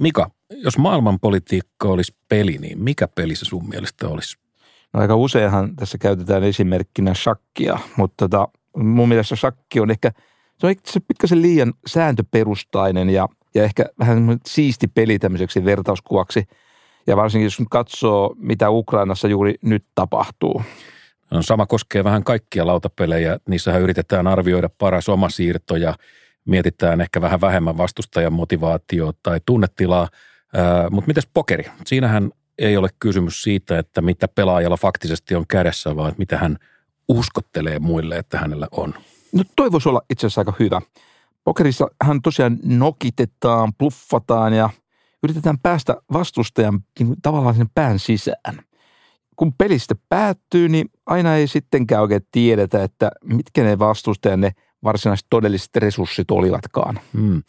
Mika, jos maailmanpolitiikka olisi peli, niin mikä peli se sun mielestä olisi? No aika useinhan tässä käytetään esimerkkinä shakkia, mutta tota, mun mielestä shakki on ehkä, se on ehkä pikkasen liian sääntöperustainen ja, ja ehkä vähän siisti peli tämmöiseksi vertauskuvaksi. Ja varsinkin jos katsoo, mitä Ukrainassa juuri nyt tapahtuu. No, sama koskee vähän kaikkia lautapelejä. Niissähän yritetään arvioida paras oma siirto ja mietitään ehkä vähän vähemmän vastustajan motivaatio tai tunnetilaa. Mutta mites pokeri? Siinähän ei ole kysymys siitä, että mitä pelaajalla faktisesti on kädessä, vaan mitä hän uskottelee muille, että hänellä on. No toi voisi olla itse asiassa aika hyvä. Pokerissa hän tosiaan nokitetaan, pluffataan ja yritetään päästä vastustajan niin tavallaan sen pään sisään. Kun pelistä päättyy, niin aina ei sittenkään oikein tiedetä, että mitkä ne vastustajan ne varsinaiset todelliset resurssit olivatkaan. Hmm.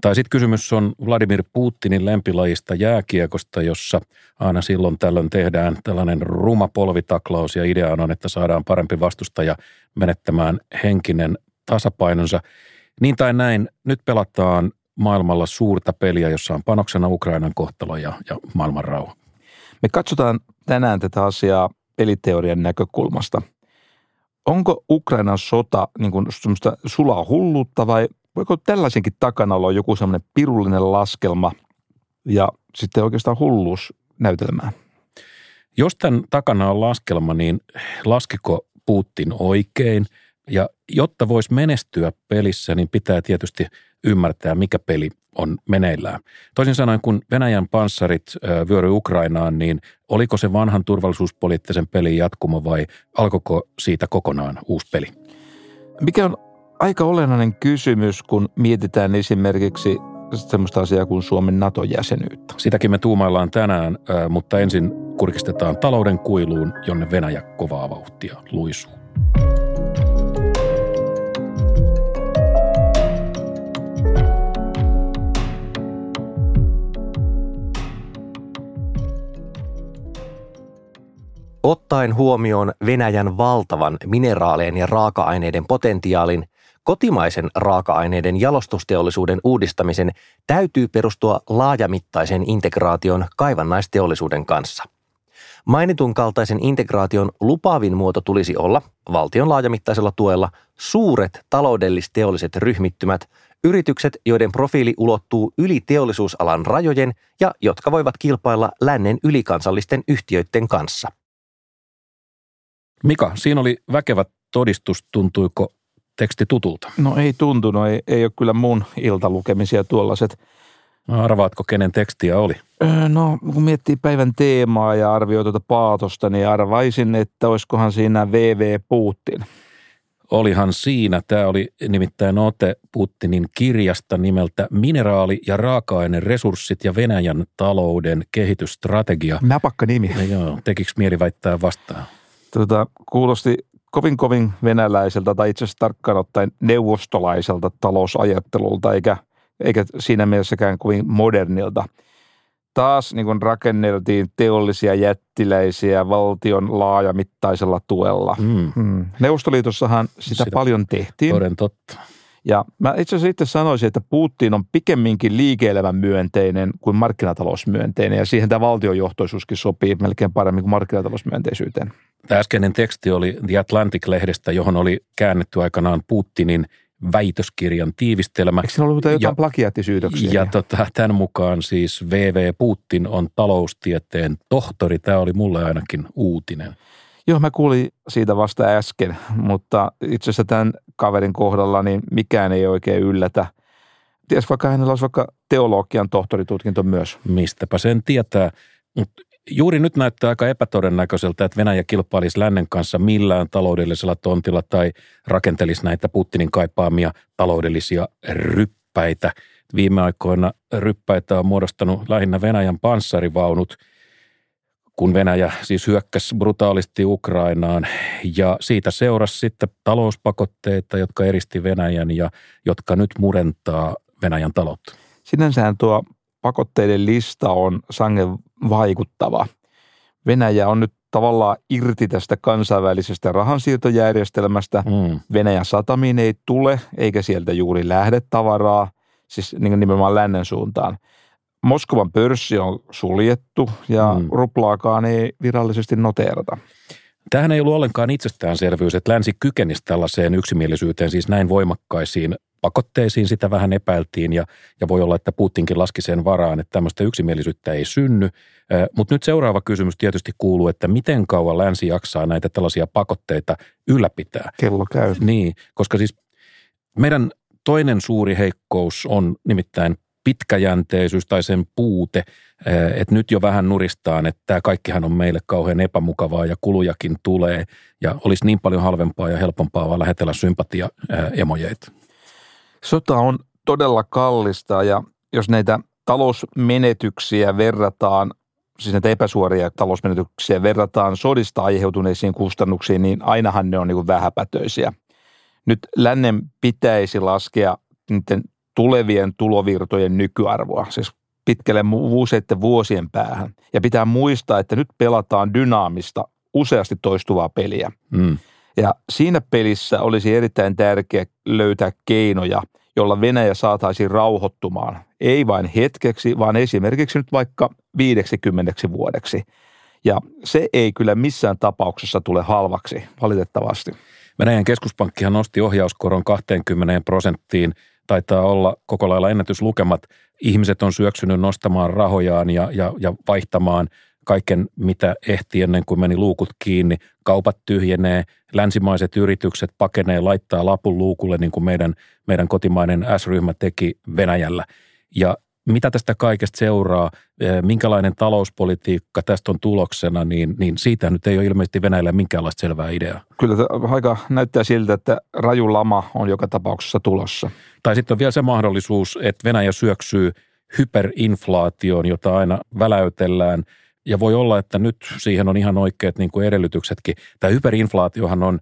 Tai sitten kysymys on Vladimir Putinin lempilajista jääkiekosta, jossa aina silloin tällöin tehdään tällainen ruma polvitaklaus ja idea on, että saadaan parempi vastustaja menettämään henkinen tasapainonsa. Niin tai näin, nyt pelataan maailmalla suurta peliä, jossa on panoksena Ukrainan kohtalo ja, ja maailman rauha. Me katsotaan tänään tätä asiaa peliteorian näkökulmasta. Onko Ukrainan sota niin kuin sulaa hulluutta vai voiko tällaisenkin takana olla joku semmoinen pirullinen laskelma ja sitten oikeastaan hulluus näytelmää? Jos tämän takana on laskelma, niin laskiko Putin oikein? Ja jotta voisi menestyä pelissä, niin pitää tietysti ymmärtää, mikä peli on meneillään. Toisin sanoen, kun Venäjän panssarit vyöryi Ukrainaan, niin oliko se vanhan turvallisuuspoliittisen pelin jatkumo vai alkoiko siitä kokonaan uusi peli? Mikä on aika olennainen kysymys, kun mietitään esimerkiksi semmoista asiaa kuin Suomen NATO-jäsenyyttä. Sitäkin me tuumaillaan tänään, mutta ensin kurkistetaan talouden kuiluun, jonne Venäjä kovaa vauhtia luisuu. Ottaen huomioon Venäjän valtavan mineraalien ja raaka-aineiden potentiaalin, kotimaisen raaka-aineiden jalostusteollisuuden uudistamisen täytyy perustua laajamittaisen integraation kaivannaisteollisuuden kanssa. Mainitun kaltaisen integraation lupaavin muoto tulisi olla valtion laajamittaisella tuella suuret taloudellisteolliset ryhmittymät, yritykset, joiden profiili ulottuu yli teollisuusalan rajojen ja jotka voivat kilpailla lännen ylikansallisten yhtiöiden kanssa – Mika, siinä oli väkevä todistus. Tuntuiko teksti tutulta? No ei tuntunut, ei, ei ole kyllä mun iltalukemisia tuollaiset. No arvaatko, kenen tekstiä oli? Öö, no, kun miettii päivän teemaa ja arvioi tuota paatosta, niin arvaisin, että olisikohan siinä VV Putin. Olihan siinä. Tämä oli nimittäin ote Putinin kirjasta nimeltä Mineraali- ja raaka-aineresurssit ja Venäjän talouden kehitysstrategia. Näpakka nimi. Ja joo, tekikö mieli väittää vastaan? Tota, kuulosti kovin kovin venäläiseltä tai itse asiassa tarkkaan ottaen neuvostolaiselta talousajattelulta, eikä, eikä siinä mielessäkään kovin modernilta. Taas niin kuin rakenneltiin teollisia jättiläisiä valtion laajamittaisella tuella. Mm. Mm. Neuvostoliitossahan sitä, sitä paljon tehtiin. Toden totta. Ja mä itse asiassa itse sanoisin, että Putin on pikemminkin liike-elämän myönteinen kuin markkinatalousmyönteinen, ja siihen tämä valtiojohtoisuuskin sopii melkein paremmin kuin markkinatalousmyönteisyyteen. Tämä äskeinen teksti oli The Atlantic-lehdestä, johon oli käännetty aikanaan Putinin väitöskirjan tiivistelmä. Eikö siinä ollut jotain ja, plagiaattisyytöksiä? Ja tota, tämän mukaan siis VV Putin on taloustieteen tohtori. Tämä oli mulle ainakin uutinen. Joo, mä kuulin siitä vasta äsken, mutta itse asiassa tämän kaverin kohdalla niin mikään ei oikein yllätä. Ties vaikka hänellä olisi vaikka teologian tohtoritutkinto myös. Mistäpä sen tietää. Mutta juuri nyt näyttää aika epätodennäköiseltä, että Venäjä kilpailisi lännen kanssa millään taloudellisella tontilla tai rakentelisi näitä Putinin kaipaamia taloudellisia ryppäitä. Viime aikoina ryppäitä on muodostanut lähinnä Venäjän panssarivaunut – kun Venäjä siis hyökkäsi brutaalisti Ukrainaan ja siitä seurasi sitten talouspakotteita, jotka eristi Venäjän ja jotka nyt murentaa Venäjän taloutta. Sinänsä tuo pakotteiden lista on sangen vaikuttava. Venäjä on nyt tavallaan irti tästä kansainvälisestä rahansiirtojärjestelmästä. Mm. Venäjän satamiin ei tule, eikä sieltä juuri lähde tavaraa, siis niin nimenomaan lännen suuntaan. Moskovan pörssi on suljettu ja mm. ruplaakaan ei virallisesti noteerata. Tähän ei ollut ollenkaan itsestäänselvyys, että länsi kykenisi tällaiseen yksimielisyyteen, siis näin voimakkaisiin pakotteisiin sitä vähän epäiltiin ja, ja voi olla, että Putinkin laski sen varaan, että tämmöistä yksimielisyyttä ei synny. Mutta nyt seuraava kysymys tietysti kuuluu, että miten kauan länsi jaksaa näitä tällaisia pakotteita ylläpitää. Kello käy. Niin, koska siis meidän toinen suuri heikkous on nimittäin pitkäjänteisyys tai sen puute, että nyt jo vähän nuristaan, että tämä kaikkihan on meille kauhean epämukavaa ja kulujakin tulee ja olisi niin paljon halvempaa ja helpompaa vaan lähetellä sympatia emojeita. Sota on todella kallista ja jos näitä talousmenetyksiä verrataan, siis näitä epäsuoria talousmenetyksiä verrataan sodista aiheutuneisiin kustannuksiin, niin ainahan ne on niin vähäpätöisiä. Nyt lännen pitäisi laskea niiden tulevien tulovirtojen nykyarvoa, siis pitkälle useiden vuosien päähän. Ja pitää muistaa, että nyt pelataan dynaamista, useasti toistuvaa peliä. Mm. Ja siinä pelissä olisi erittäin tärkeää löytää keinoja, jolla Venäjä saataisiin rauhoittumaan. Ei vain hetkeksi, vaan esimerkiksi nyt vaikka 50 vuodeksi. Ja se ei kyllä missään tapauksessa tule halvaksi, valitettavasti. Venäjän keskuspankkihan nosti ohjauskoron 20 prosenttiin. Taitaa olla koko lailla ennätyslukemat. Ihmiset on syöksynyt nostamaan rahojaan ja, ja, ja vaihtamaan – kaiken, mitä ehti ennen kuin meni luukut kiinni. Kaupat tyhjenee, länsimaiset yritykset pakenee, laittaa lapun luukulle, niin kuin meidän, meidän kotimainen S-ryhmä teki Venäjällä. Ja mitä tästä kaikesta seuraa, eh, minkälainen talouspolitiikka tästä on tuloksena, niin, niin siitä nyt ei ole ilmeisesti Venäjällä minkäänlaista selvää ideaa. Kyllä aika näyttää siltä, että raju lama on joka tapauksessa tulossa. Tai sitten on vielä se mahdollisuus, että Venäjä syöksyy hyperinflaatioon, jota aina väläytellään – ja voi olla, että nyt siihen on ihan oikeat niin kuin edellytyksetkin. Tämä hyperinflaatiohan on,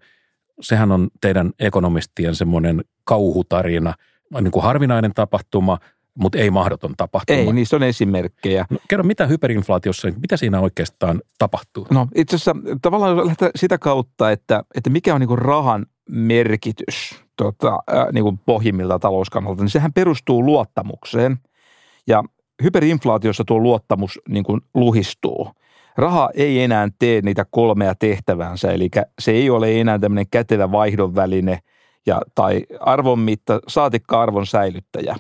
sehän on teidän ekonomistien semmoinen kauhutarina, niin kuin harvinainen tapahtuma, mutta ei mahdoton tapahtuma. Ei, niissä on esimerkkejä. No, kerro, mitä hyperinflaatiossa, mitä siinä oikeastaan tapahtuu? No itse asiassa tavallaan lähtee sitä kautta, että, että mikä on niin rahan merkitys tota, äh, niin kuin pohjimmilta talouskannalta, niin sehän perustuu luottamukseen. Ja hyperinflaatiossa tuo luottamus niin kuin luhistuu. Raha ei enää tee niitä kolmea tehtävänsä, eli se ei ole enää tämmöinen kätevä vaihdonväline ja, tai arvonmitta, saatikka arvon säilyttäjä.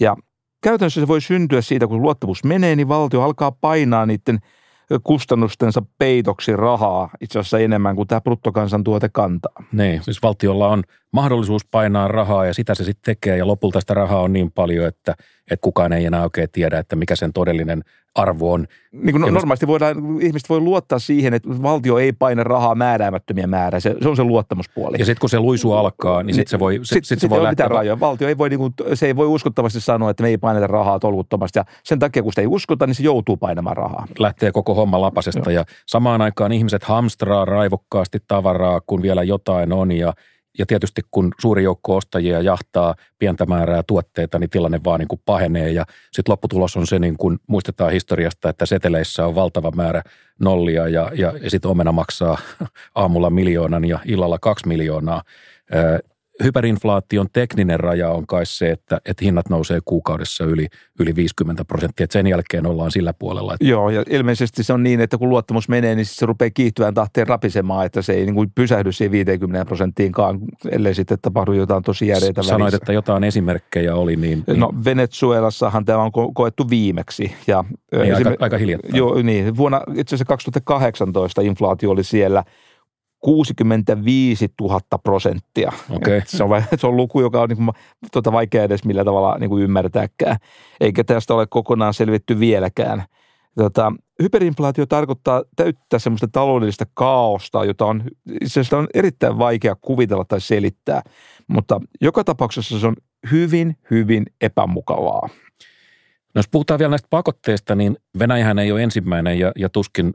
Ja käytännössä se voi syntyä siitä, kun luottamus menee, niin valtio alkaa painaa niiden – kustannustensa peitoksi rahaa itse asiassa enemmän kuin tämä bruttokansantuote kantaa. Niin, siis valtiolla on mahdollisuus painaa rahaa ja sitä se sitten tekee ja lopulta sitä rahaa on niin paljon, että, että kukaan ei enää oikein tiedä, että mikä sen todellinen arvo on. Niin kuin normaalisti voidaan, ihmiset voi luottaa siihen, että valtio ei paina rahaa määräämättömiä määrää. Se, se on se luottamuspuoli. Ja sitten kun se luisu alkaa, niin sitten se voi, sit, sit, sit se voi lähteä... rajoja. Valtio ei voi, niin kuin, se ei voi uskottavasti sanoa, että me ei paineta rahaa tolkuttomasti. Ja sen takia, kun sitä ei uskota, niin se joutuu painamaan rahaa. Lähtee koko homma lapasesta Joo. ja samaan aikaan ihmiset hamstraa raivokkaasti tavaraa, kun vielä jotain on ja ja tietysti kun suuri joukko ostajia jahtaa pientä määrää tuotteita, niin tilanne vaan niin kuin pahenee. Ja sitten lopputulos on se, niin kuin muistetaan historiasta, että seteleissä on valtava määrä nollia ja, ja, ja sitten omena maksaa aamulla miljoonan ja illalla kaksi miljoonaa hyperinflaation tekninen raja on kai se, että, että hinnat nousee kuukaudessa yli, yli 50 prosenttia. Että sen jälkeen ollaan sillä puolella. Että... Joo, ja ilmeisesti se on niin, että kun luottamus menee, niin se rupeaa kiihtyvään tahteen rapisemaan, että se ei niin kuin pysähdy siihen 50 prosenttiinkaan, ellei sitten tapahdu jotain tosi järeitä Sanoit, välissä. että jotain esimerkkejä oli. Niin, niin... No Venezuelassahan tämä on ko- koettu viimeksi. Ja, niin, aika, aika hiljattain. Joo, niin. Vuonna itse asiassa 2018 inflaatio oli siellä – 65 000 prosenttia. Okay. Se, on, se on luku, joka on niin kuin, tuota, vaikea edes millä tavalla niin kuin ymmärtääkään, eikä tästä ole kokonaan selvitty vieläkään. Tota, hyperinflaatio tarkoittaa täyttää semmoista taloudellista kaaosta, jota on, se on erittäin vaikea kuvitella tai selittää, mutta joka tapauksessa se on hyvin, hyvin epämukavaa. No jos puhutaan vielä näistä pakotteista, niin Venäjähän ei ole ensimmäinen ja, ja tuskin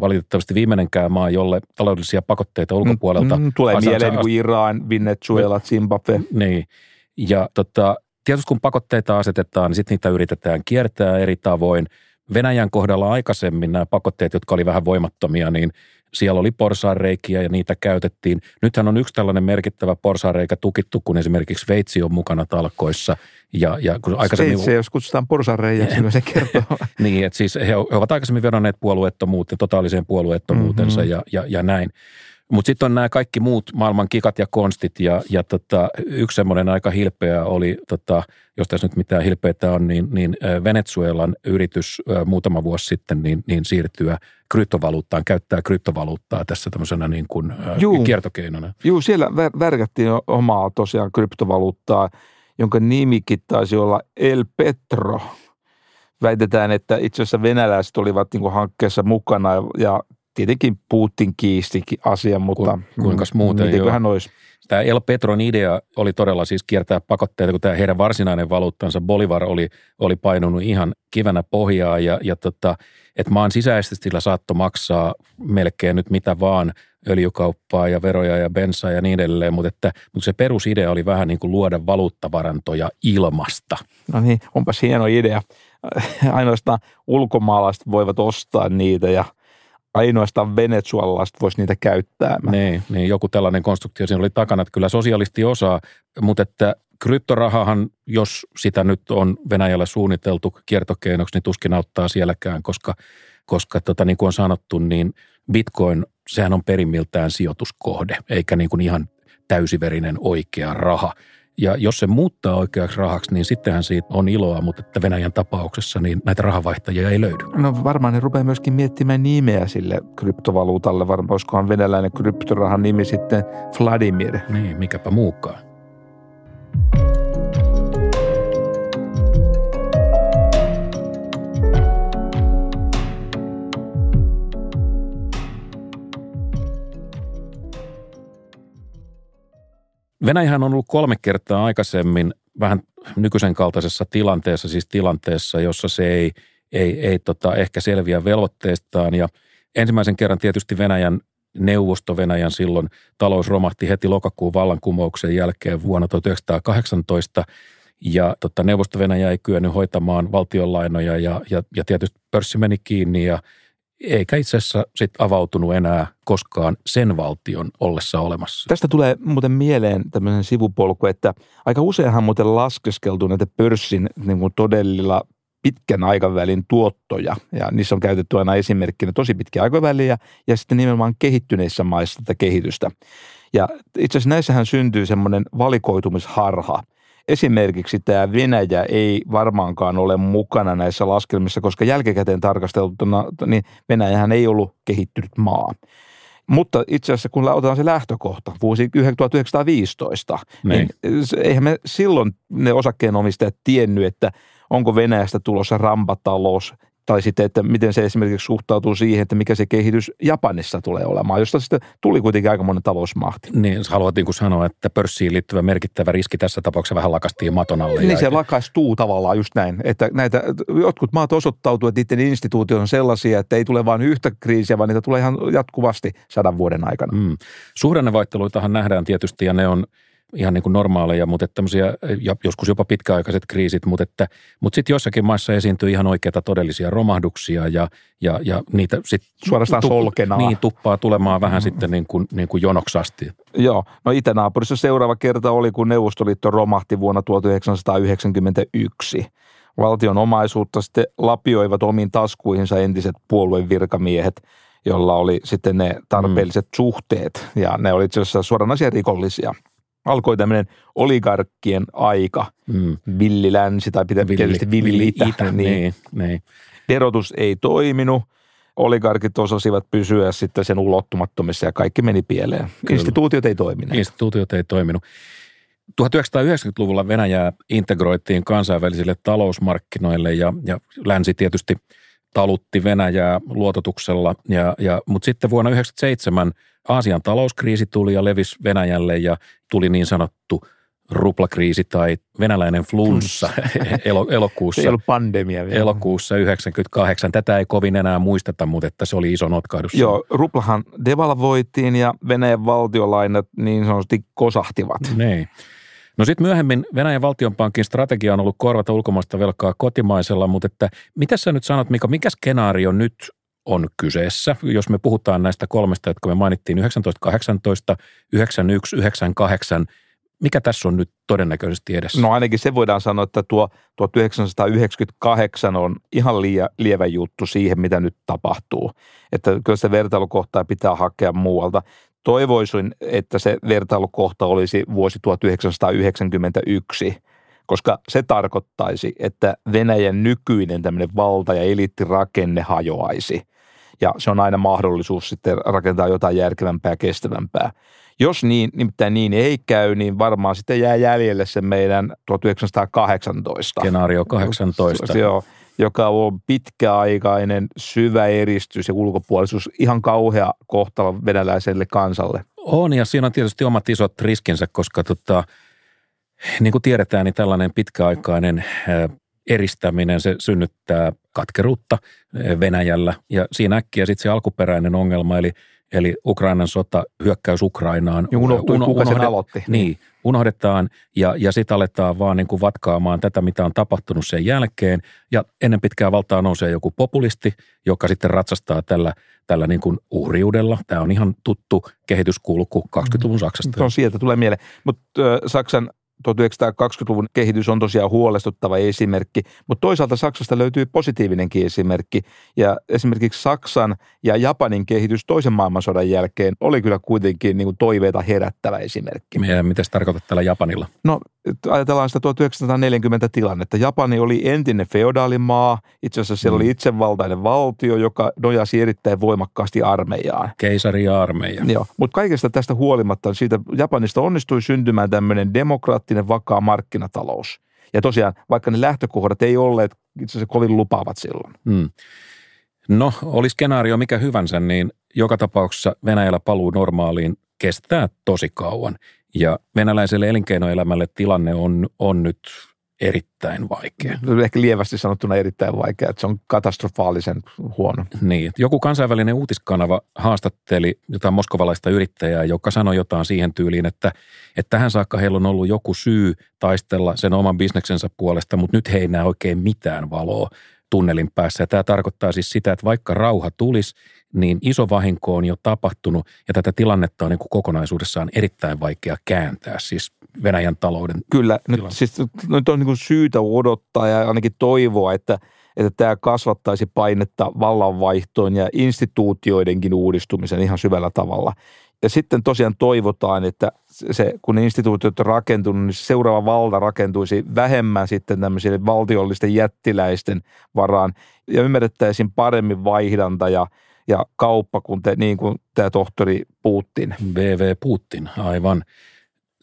valitettavasti viimeinenkään maa, jolle taloudellisia pakotteita mm, ulkopuolelta. Mm, tulee asansa, mieleen kuin Iran, Venezuela, Zimbabwe. Niin, ja tota, tietysti kun pakotteita asetetaan, niin sitten niitä yritetään kiertää eri tavoin. Venäjän kohdalla aikaisemmin nämä pakotteet, jotka oli vähän voimattomia, niin siellä oli porsaanreikiä ja niitä käytettiin. Nythän on yksi tällainen merkittävä porsaanreikä tukittu, kun esimerkiksi Sveitsi on mukana talkoissa. Ja, ja kun aikaisemmin... Sveitsi, jos kutsutaan porsaanreijaksi, niin se kertoo. niin, että siis he, he ovat aikaisemmin vedonneet puolueettomuuteen, totaaliseen puolueettomuutensa mm-hmm. ja, ja, ja näin. Mutta sitten on nämä kaikki muut maailman kikat ja konstit ja, ja tota, yksi semmoinen aika hilpeä oli, tota, jos tässä nyt mitään hilpeitä on, niin, niin Venezuelan yritys muutama vuosi sitten niin, niin siirtyä kryptovaluuttaan, käyttää kryptovaluuttaa tässä tämmöisenä niin kuin Juu. kiertokeinona. Joo, siellä värkättiin omaa tosiaan kryptovaluuttaa, jonka nimikin taisi olla El Petro. Väitetään, että itse asiassa venäläiset olivat niin hankkeessa mukana ja tietenkin Putin kiisti asian, mutta Ku, kuinka muuten hän olisi? Tämä El Petron idea oli todella siis kiertää pakotteita, kun tämä heidän varsinainen valuuttansa Bolivar oli, oli painunut ihan kivänä pohjaa ja, ja tota, että maan sisäisesti sillä saatto maksaa melkein nyt mitä vaan öljykauppaa ja veroja ja bensaa ja niin edelleen, mutta, että, mutta se perusidea oli vähän niin kuin luoda valuuttavarantoja ilmasta. No niin, onpas hieno idea. Ainoastaan ulkomaalaiset voivat ostaa niitä ja – ainoastaan venezuelalaiset voisi niitä käyttää. Niin, niin, joku tällainen konstruktio siinä oli takana, että kyllä sosialisti osaa, mutta että kryptorahahan, jos sitä nyt on Venäjällä suunniteltu kiertokeinoksi, niin tuskin auttaa sielläkään, koska, koska tota, niin kuin on sanottu, niin bitcoin, sehän on perimmiltään sijoituskohde, eikä niin kuin ihan täysiverinen oikea raha – ja jos se muuttaa oikeaksi rahaksi, niin sittenhän siitä on iloa, mutta että Venäjän tapauksessa niin näitä rahavaihtajia ei löydy. No varmaan ne rupeaa myöskin miettimään nimeä sille kryptovaluutalle. Varmaan olisikohan venäläinen kryptorahan nimi sitten Vladimir. Niin, mikäpä muukaan. Venäjähän on ollut kolme kertaa aikaisemmin vähän nykyisen kaltaisessa tilanteessa, siis tilanteessa, jossa se ei, ei, ei tota, ehkä selviä velvoitteistaan. Ja ensimmäisen kerran tietysti Venäjän neuvosto Venäjän silloin talous romahti heti lokakuun vallankumouksen jälkeen vuonna 1918 ja tota, neuvosto Venäjä ei kyennyt hoitamaan valtionlainoja ja, ja, ja tietysti pörssi meni kiinni ja eikä itse asiassa sit avautunut enää koskaan sen valtion ollessa olemassa. Tästä tulee muuten mieleen tämmöinen sivupolku, että aika useinhan muuten laskeskeltu näitä pörssin niin kuin todellilla pitkän aikavälin tuottoja, ja niissä on käytetty aina esimerkkinä tosi pitkiä aikaväliä, ja sitten nimenomaan kehittyneissä maissa tätä kehitystä. Ja itse asiassa näissähän syntyy semmoinen valikoitumisharha – Esimerkiksi tämä Venäjä ei varmaankaan ole mukana näissä laskelmissa, koska jälkikäteen tarkasteltuna niin Venäjähän ei ollut kehittynyt maa. Mutta itse asiassa kun otetaan se lähtökohta, vuosi 1915, niin, niin eihän me silloin ne osakkeenomistajat tiennyt, että onko Venäjästä tulossa rampatalous tai sitten, että miten se esimerkiksi suhtautuu siihen, että mikä se kehitys Japanissa tulee olemaan, josta sitten tuli kuitenkin aika monen talousmahti. Niin, haluat niin kuin sanoa, että pörssiin liittyvä merkittävä riski tässä tapauksessa vähän lakastiin maton alle. Niin, se lakastuu tavallaan just näin, että näitä, jotkut maat osoittautuu, että niiden instituutiot on sellaisia, että ei tule vain yhtä kriisiä, vaan niitä tulee ihan jatkuvasti sadan vuoden aikana. Mm. Suhdannevaihteluitahan nähdään tietysti ja ne on ihan niin kuin normaaleja, mutta tämmöisiä, ja joskus jopa pitkäaikaiset kriisit, mutta, että, mutta sitten jossakin maissa esiintyy ihan oikeita todellisia romahduksia ja, ja, ja niitä sitten suorastaan tu, solkenaa. Niin, tuppaa tulemaan vähän mm. sitten niin kuin, niin kuin jonoksasti. Joo, no itänaapurissa seuraava kerta oli, kun Neuvostoliitto romahti vuonna 1991. Valtion omaisuutta sitten lapioivat omiin taskuihinsa entiset puolueen virkamiehet, jolla oli sitten ne tarpeelliset mm. suhteet, ja ne oli itse asiassa suoranaisia rikollisia – alkoi tämmöinen oligarkkien aika, mm. villilänsi tai pitää villi, tietysti villi-itä. Villi niin. Niin, niin. Verotus ei toiminut, oligarkit osasivat pysyä sitten sen ulottumattomissa ja kaikki meni pieleen. Kyllä. Instituutiot ei toimineet. Instituutiot ei toiminut. 1990-luvulla Venäjää integroitiin kansainvälisille talousmarkkinoille ja, ja länsi tietysti talutti Venäjää luototuksella, ja, ja, mutta sitten vuonna 1997 Aasian talouskriisi tuli ja levisi Venäjälle ja tuli niin sanottu ruplakriisi tai venäläinen flunssa elo, elokuussa. Se ei ollut pandemia vielä. Elokuussa 98. Tätä ei kovin enää muisteta, mutta että se oli iso notkahdus. Joo, ruplahan devalvoitiin ja Venäjän valtiolainat niin sanotusti kosahtivat. Niin. No sitten myöhemmin Venäjän valtionpankin strategia on ollut korvata ulkomaista velkaa kotimaisella, mutta että mitä sä nyt sanot, Mika, mikä skenaario nyt on kyseessä. Jos me puhutaan näistä kolmesta, jotka me mainittiin 1918, 91, 98, mikä tässä on nyt todennäköisesti edessä? No ainakin se voidaan sanoa, että tuo 1998 on ihan liian lievä juttu siihen, mitä nyt tapahtuu. Että kyllä se vertailukohtaa pitää hakea muualta. Toivoisin, että se vertailukohta olisi vuosi 1991, koska se tarkoittaisi, että Venäjän nykyinen tämmöinen valta- ja eliittirakenne hajoaisi. Ja se on aina mahdollisuus sitten rakentaa jotain järkevämpää ja kestävämpää. Jos niin, nimittäin niin ei käy, niin varmaan sitten jää jäljelle se meidän 1918. Skenaario 18. Joo, joka on pitkäaikainen, syvä eristys ja ulkopuolisuus, ihan kauhea kohtalo venäläiselle kansalle. On, ja siinä on tietysti omat isot riskinsä, koska tota, niin kuin tiedetään, niin tällainen pitkäaikainen eristäminen, se synnyttää katkeruutta Venäjällä. Ja siinä äkkiä sitten se alkuperäinen ongelma, eli Eli Ukrainan sota, hyökkäys Ukrainaan. Ja unohtui, uno, kuka sen aloitti. Niin, unohdetaan ja, ja sitten aletaan vaan niin kuin vatkaamaan tätä, mitä on tapahtunut sen jälkeen. Ja ennen pitkää valtaa nousee joku populisti, joka sitten ratsastaa tällä, tällä niin kuin uhriudella. Tämä on ihan tuttu kehityskulku 20-luvun Saksasta. No sieltä tulee mieleen. Mutta Saksan 1920-luvun kehitys on tosiaan huolestuttava esimerkki, mutta toisaalta Saksasta löytyy positiivinenkin esimerkki. Ja esimerkiksi Saksan ja Japanin kehitys toisen maailmansodan jälkeen oli kyllä kuitenkin niin kuin toiveita herättävä esimerkki. Ja mitä se tarkoittaa tällä Japanilla? No ajatellaan sitä 1940 tilannetta. Japani oli entinen feodaalimaa, itse asiassa siellä mm. oli itsevaltainen valtio, joka nojasi erittäin voimakkaasti armeijaan. Keisari ja armeija. Joo, mutta kaikesta tästä huolimatta siitä Japanista onnistui syntymään tämmöinen demokraattinen vakaa markkinatalous. Ja tosiaan, vaikka ne lähtökohdat ei olleet itse asiassa kovin lupaavat silloin. Mm. No, oli skenaario mikä hyvänsä, niin joka tapauksessa Venäjällä paluu normaaliin kestää tosi kauan. Ja venäläiselle elinkeinoelämälle tilanne on, on nyt erittäin vaikea. Ehkä lievästi sanottuna erittäin vaikea, että se on katastrofaalisen huono. Niin, joku kansainvälinen uutiskanava haastatteli jotain moskovalaista yrittäjää, joka sanoi jotain siihen tyyliin, että, että tähän saakka heillä on ollut joku syy taistella sen oman bisneksensä puolesta, mutta nyt he ei näe oikein mitään valoa tunnelin päässä. Ja tämä tarkoittaa siis sitä, että vaikka rauha tulisi, niin iso vahinko on jo tapahtunut ja tätä tilannetta on niin kuin kokonaisuudessaan erittäin vaikea kääntää, siis Venäjän talouden Kyllä, nyt, siis, nyt on niin kuin syytä odottaa ja ainakin toivoa, että, että tämä kasvattaisi painetta vallanvaihtoon ja instituutioidenkin uudistumisen ihan syvällä tavalla. Ja sitten tosiaan toivotaan, että se, kun instituutiot on rakentunut, niin seuraava valta rakentuisi vähemmän sitten tämmöisille valtiollisten jättiläisten varaan ja ymmärrettäisiin paremmin vaihdanta ja, ja kauppa, kun te, niin kuin tämä tohtori Putin. VV Putin, aivan.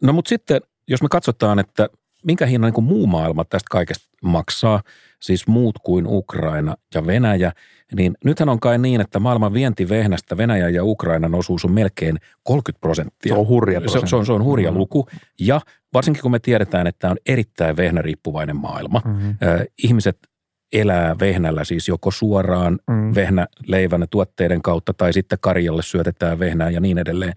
No mutta sitten, jos me katsotaan, että minkä hinnan niin kuin muu maailma tästä kaikesta maksaa, siis muut kuin Ukraina ja Venäjä, niin nythän on kai niin, että maailman vienti vehnästä Venäjän ja Ukrainan osuus on melkein 30 prosenttia. Se on hurja se, se, on, se on hurja mm-hmm. luku. Ja varsinkin kun me tiedetään, että tämä on erittäin vehnäriippuvainen maailma. Mm-hmm. Äh, ihmiset elää vehnällä siis joko suoraan mm. vehnäleivän tuotteiden kautta tai sitten karjalle syötetään vehnää ja niin edelleen.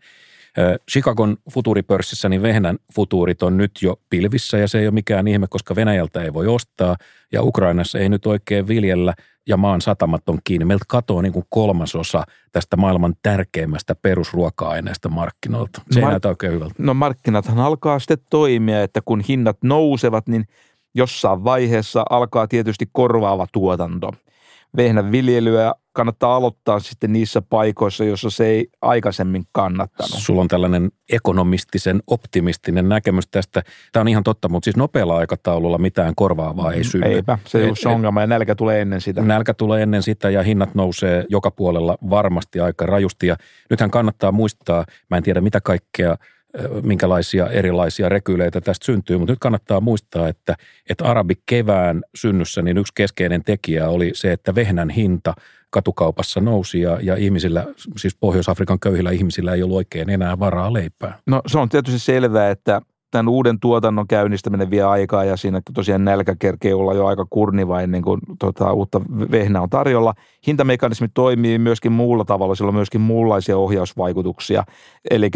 Chicagon futuuripörssissä niin vehnän futuurit on nyt jo pilvissä ja se ei ole mikään ihme, koska Venäjältä ei voi ostaa ja Ukrainassa ei nyt oikein viljellä ja maan satamat on kiinni. Meiltä katoaa niin kuin kolmasosa tästä maailman tärkeimmästä perusruoka-aineesta markkinoilta. Se ei Mark- näytä oikein hyvältä. No markkinathan alkaa sitten toimia, että kun hinnat nousevat, niin jossain vaiheessa alkaa tietysti korvaava tuotanto – vehnän viljelyä kannattaa aloittaa sitten niissä paikoissa, joissa se ei aikaisemmin kannattanut. Sulla on tällainen ekonomistisen, optimistinen näkemys tästä. Tämä on ihan totta, mutta siis nopealla aikataululla mitään korvaavaa ei synny. Eipä, se on se ongelma ja nälkä tulee ennen sitä. Nälkä tulee ennen sitä ja hinnat nousee joka puolella varmasti aika rajusti. Ja nythän kannattaa muistaa, mä en tiedä mitä kaikkea – minkälaisia erilaisia rekyyleitä tästä syntyy, mutta nyt kannattaa muistaa, että, että arabikevään synnyssä niin yksi keskeinen tekijä oli se, että vehnän hinta katukaupassa nousi ja, ja ihmisillä, siis Pohjois-Afrikan köyhillä ihmisillä ei ollut oikein enää varaa leipää. No se on tietysti selvää, että tämän uuden tuotannon käynnistäminen vie aikaa ja siinä tosiaan nälkä kerkee olla jo aika kurniva ennen kuin tota, uutta vehnää on tarjolla. Hintamekanismi toimii myöskin muulla tavalla, sillä on myöskin muunlaisia ohjausvaikutuksia. Eli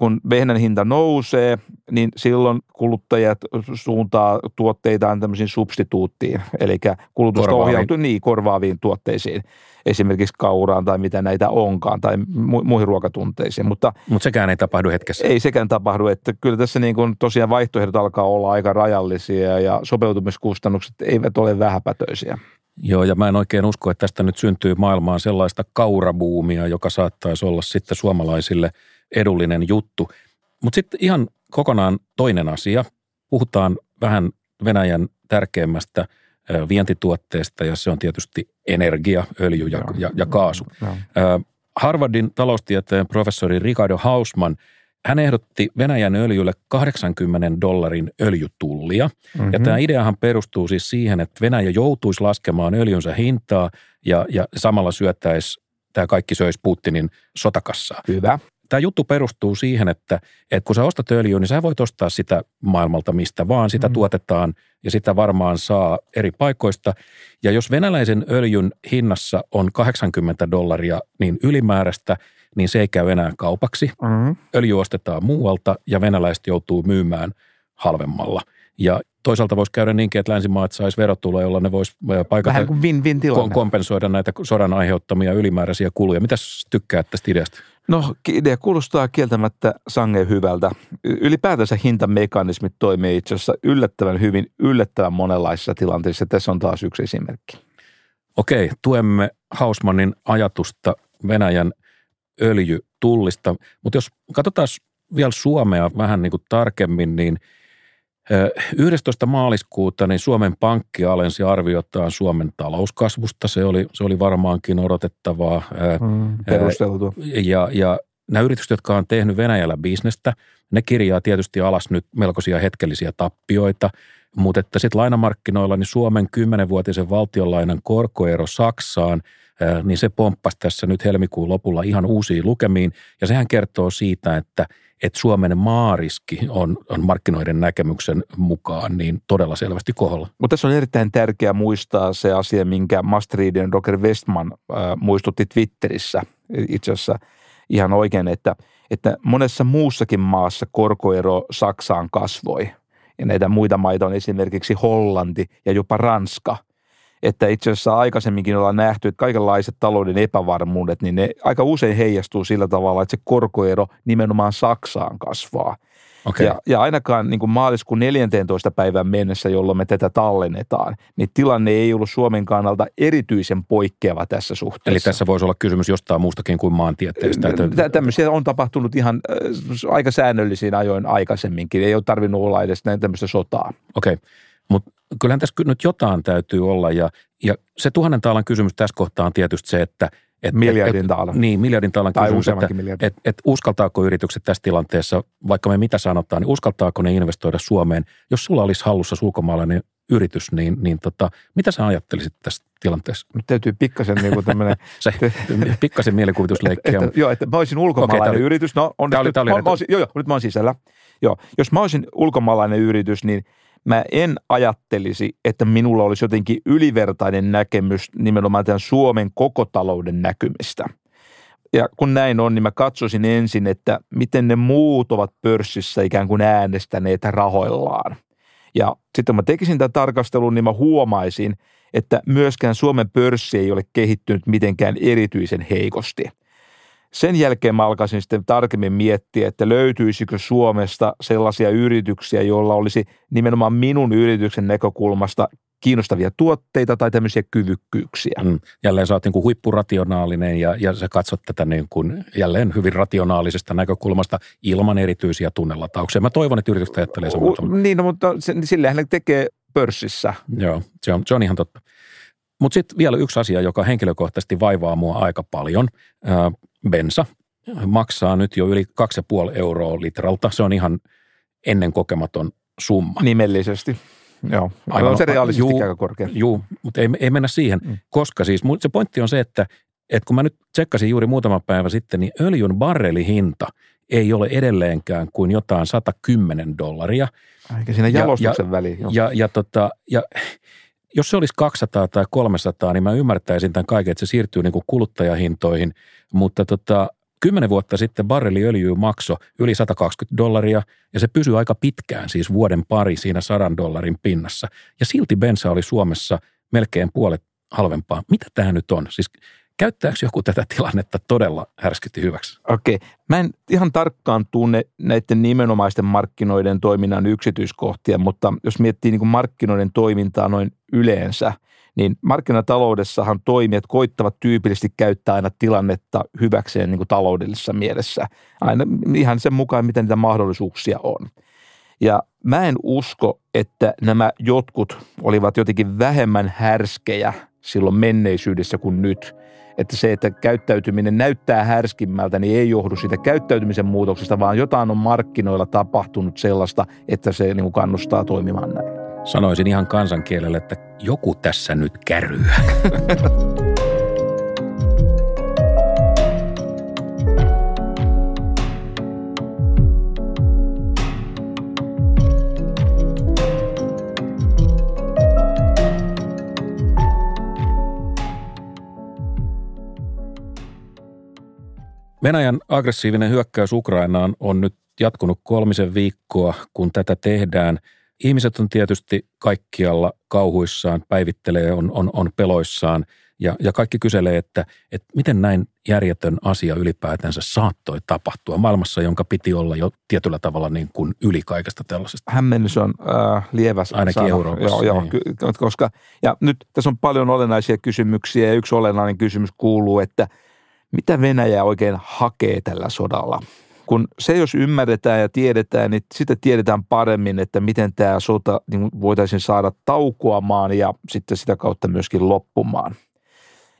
kun vehnän hinta nousee, niin silloin kuluttajat suuntaa tuotteitaan tämmöisiin substituuttiin, eli kulutusta korvaaviin. ohjautuu niin korvaaviin tuotteisiin, esimerkiksi kauraan tai mitä näitä onkaan, tai mu- muihin ruokatunteisiin. Mutta Mut sekään ei tapahdu hetkessä. Ei sekään tapahdu, että kyllä tässä niin kuin tosiaan vaihtoehdot alkaa olla aika rajallisia ja sopeutumiskustannukset eivät ole vähäpätöisiä. Joo, ja mä en oikein usko, että tästä nyt syntyy maailmaan sellaista kaurabuumia, joka saattaisi olla sitten suomalaisille edullinen juttu. Mutta sitten ihan kokonaan toinen asia. Puhutaan vähän Venäjän tärkeimmästä vientituotteesta, ja se on tietysti energia, öljy ja, ja, ja kaasu. Joo. Harvardin taloustieteen professori Ricardo Hausman – hän ehdotti Venäjän öljylle 80 dollarin öljytullia. Mm-hmm. Ja mhm. tämä ideahan perustuu siis siihen, että Venäjä joutuisi laskemaan öljynsä hintaa ja, ja samalla syöttäisi, tämä kaikki söisi Putinin sotakassaa. Hyvä. Tämä juttu perustuu siihen, että, että kun sä ostat öljyä, niin sä voit ostaa sitä maailmalta mistä vaan. Sitä mm. tuotetaan ja sitä varmaan saa eri paikoista. Ja jos venäläisen öljyn hinnassa on 80 dollaria niin ylimääräistä – niin se ei käy enää kaupaksi. Mm-hmm. Öljy ostetaan muualta ja venäläiset joutuu myymään halvemmalla. Ja toisaalta voisi käydä niinkin, että länsimaat saisi verotuloja, jolla ne voisi paikata, Vähän kuin win-win tilanne. kompensoida näitä sodan aiheuttamia ylimääräisiä kuluja. Mitä tykkää tästä ideasta? No idea kuulostaa kieltämättä sangen hyvältä. Ylipäätänsä hintamekanismit toimii itse asiassa yllättävän hyvin, yllättävän monenlaisissa tilanteissa. Tässä on taas yksi esimerkki. Okei, tuemme Hausmannin ajatusta Venäjän öljytullista. Mutta jos katsotaan vielä Suomea vähän niin kuin tarkemmin, niin 11. maaliskuuta niin Suomen Pankki alensi arviotaan Suomen talouskasvusta. Se oli, se oli varmaankin odotettavaa. Mm, perusteltua. Ja, ja nämä yritykset, jotka on tehnyt Venäjällä bisnestä, ne kirjaa tietysti alas nyt melkoisia hetkellisiä tappioita, mutta että sitten lainamarkkinoilla niin Suomen 10-vuotisen valtionlainan korkoero Saksaan – niin se pomppasi tässä nyt helmikuun lopulla ihan uusiin lukemiin. Ja sehän kertoo siitä, että, että Suomen maariski on, on markkinoiden näkemyksen mukaan niin todella selvästi koholla. Mutta tässä on erittäin tärkeää muistaa se asia, minkä Mastridin Roger Westman äh, muistutti Twitterissä itse asiassa ihan oikein, että, että monessa muussakin maassa korkoero Saksaan kasvoi. Ja näitä muita maita on esimerkiksi Hollanti ja jopa Ranska – että itse asiassa aikaisemminkin ollaan nähty, että kaikenlaiset talouden epävarmuudet, niin ne aika usein heijastuu sillä tavalla, että se korkoero nimenomaan Saksaan kasvaa. Okay. Ja, ja ainakaan niin kuin maaliskuun 14. päivän mennessä, jolloin me tätä tallennetaan, niin tilanne ei ollut Suomen kannalta erityisen poikkeava tässä suhteessa. Eli tässä voisi olla kysymys jostain muustakin kuin maantieteestä. Tä, tämmöisiä on tapahtunut ihan äh, aika säännöllisiin ajoin aikaisemminkin. Ei ole tarvinnut olla edes näin tämmöistä sotaa. Okei. Okay. Mutta kyllähän tässä nyt jotain täytyy olla ja, ja se tuhannen taalan kysymys tässä kohtaa on tietysti se, että et, miljardin taalan. Niin, miljardin taalan tai kysymys, että miljardin. Et, et uskaltaako yritykset tässä tilanteessa, vaikka me mitä sanotaan, niin uskaltaako ne investoida Suomeen? Jos sulla olisi hallussa ulkomaalainen yritys, niin, niin tota, mitä sä ajattelisit tässä tilanteessa? Nyt täytyy pikkasen niin kuin tämmöinen... se, pikkasen mielikuvitusleikkiä. että, joo, että mä olisin ulkomaalainen okay, oli, yritys. No, on, tämä oli, tämä oli mä, mä olisin, joo, joo, nyt mä oon sisällä. Joo, jos mä olisin ulkomaalainen yritys, niin – mä en ajattelisi, että minulla olisi jotenkin ylivertainen näkemys nimenomaan tämän Suomen koko talouden näkymistä. Ja kun näin on, niin mä katsoisin ensin, että miten ne muut ovat pörssissä ikään kuin äänestäneet rahoillaan. Ja sitten mä tekisin tämän tarkastelun, niin mä huomaisin, että myöskään Suomen pörssi ei ole kehittynyt mitenkään erityisen heikosti – sen jälkeen mä alkaisin sitten tarkemmin miettiä, että löytyisikö Suomesta sellaisia yrityksiä, joilla olisi nimenomaan minun yrityksen näkökulmasta kiinnostavia tuotteita tai tämmöisiä kyvykkyyksiä. Mm. Jälleen sä oot niin kuin huippurationaalinen ja, ja sä katsot tätä niin kuin jälleen hyvin rationaalisesta näkökulmasta ilman erityisiä tunnelatauksia. Mä toivon, että yritykset ajattelee samalta. Niin, no, mutta sillähän ne tekee pörssissä. Joo, se on, se on ihan totta. Mutta sitten vielä yksi asia, joka henkilökohtaisesti vaivaa mua aika paljon bensa maksaa nyt jo yli 2,5 euroa litralta. Se on ihan ennen kokematon summa. Nimellisesti. Joo, Aivan, on se realistisesti juu, aika korkea. Joo, mutta ei, ei mennä siihen, mm. koska siis se pointti on se, että, että kun mä nyt tsekkasin juuri muutama päivä sitten, niin öljyn barrelihinta ei ole edelleenkään kuin jotain 110 dollaria. Eikä siinä jalostuksen ja, väliin. Ja, ja, ja, tota, ja jos se olisi 200 tai 300, niin mä ymmärtäisin tämän kaiken, että se siirtyy niin kuin kuluttajahintoihin, mutta tota, Kymmenen vuotta sitten barreli öljyä maksoi yli 120 dollaria ja se pysyi aika pitkään, siis vuoden pari siinä 100 dollarin pinnassa. Ja silti bensa oli Suomessa melkein puolet halvempaa. Mitä tämä nyt on? Siis Käyttääkö joku tätä tilannetta todella härskisti hyväksi? Okei. Mä en ihan tarkkaan tunne näiden nimenomaisten markkinoiden toiminnan yksityiskohtia, mutta jos miettii niin markkinoiden toimintaa noin yleensä, niin markkinataloudessahan toimijat koittavat tyypillisesti käyttää aina tilannetta hyväkseen niin kuin taloudellisessa mielessä. Aina ihan sen mukaan, mitä niitä mahdollisuuksia on. Ja mä en usko, että nämä jotkut olivat jotenkin vähemmän härskejä silloin menneisyydessä kuin nyt – että se, että käyttäytyminen näyttää härskimmältä, niin ei johdu siitä käyttäytymisen muutoksesta, vaan jotain on markkinoilla tapahtunut sellaista, että se niin kuin kannustaa toimimaan näin. Sanoisin ihan kansankielellä, että joku tässä nyt käryy. Venäjän aggressiivinen hyökkäys Ukrainaan on nyt jatkunut kolmisen viikkoa, kun tätä tehdään. Ihmiset on tietysti kaikkialla kauhuissaan, päivittelee, on, on, on peloissaan ja, ja kaikki kyselee, että, että miten näin järjetön asia ylipäätänsä saattoi tapahtua maailmassa, jonka piti olla jo tietyllä tavalla niin kuin yli kaikesta tällaisesta. Hämmennys on äh, lieväs. Ainakin sana. Euroopassa. Joo, joo niin. koska, ja nyt tässä on paljon olennaisia kysymyksiä ja yksi olennainen kysymys kuuluu, että – mitä Venäjä oikein hakee tällä sodalla. Kun se jos ymmärretään ja tiedetään, niin sitä tiedetään paremmin, että miten tämä sota niin voitaisiin saada taukoamaan ja sitten sitä kautta myöskin loppumaan.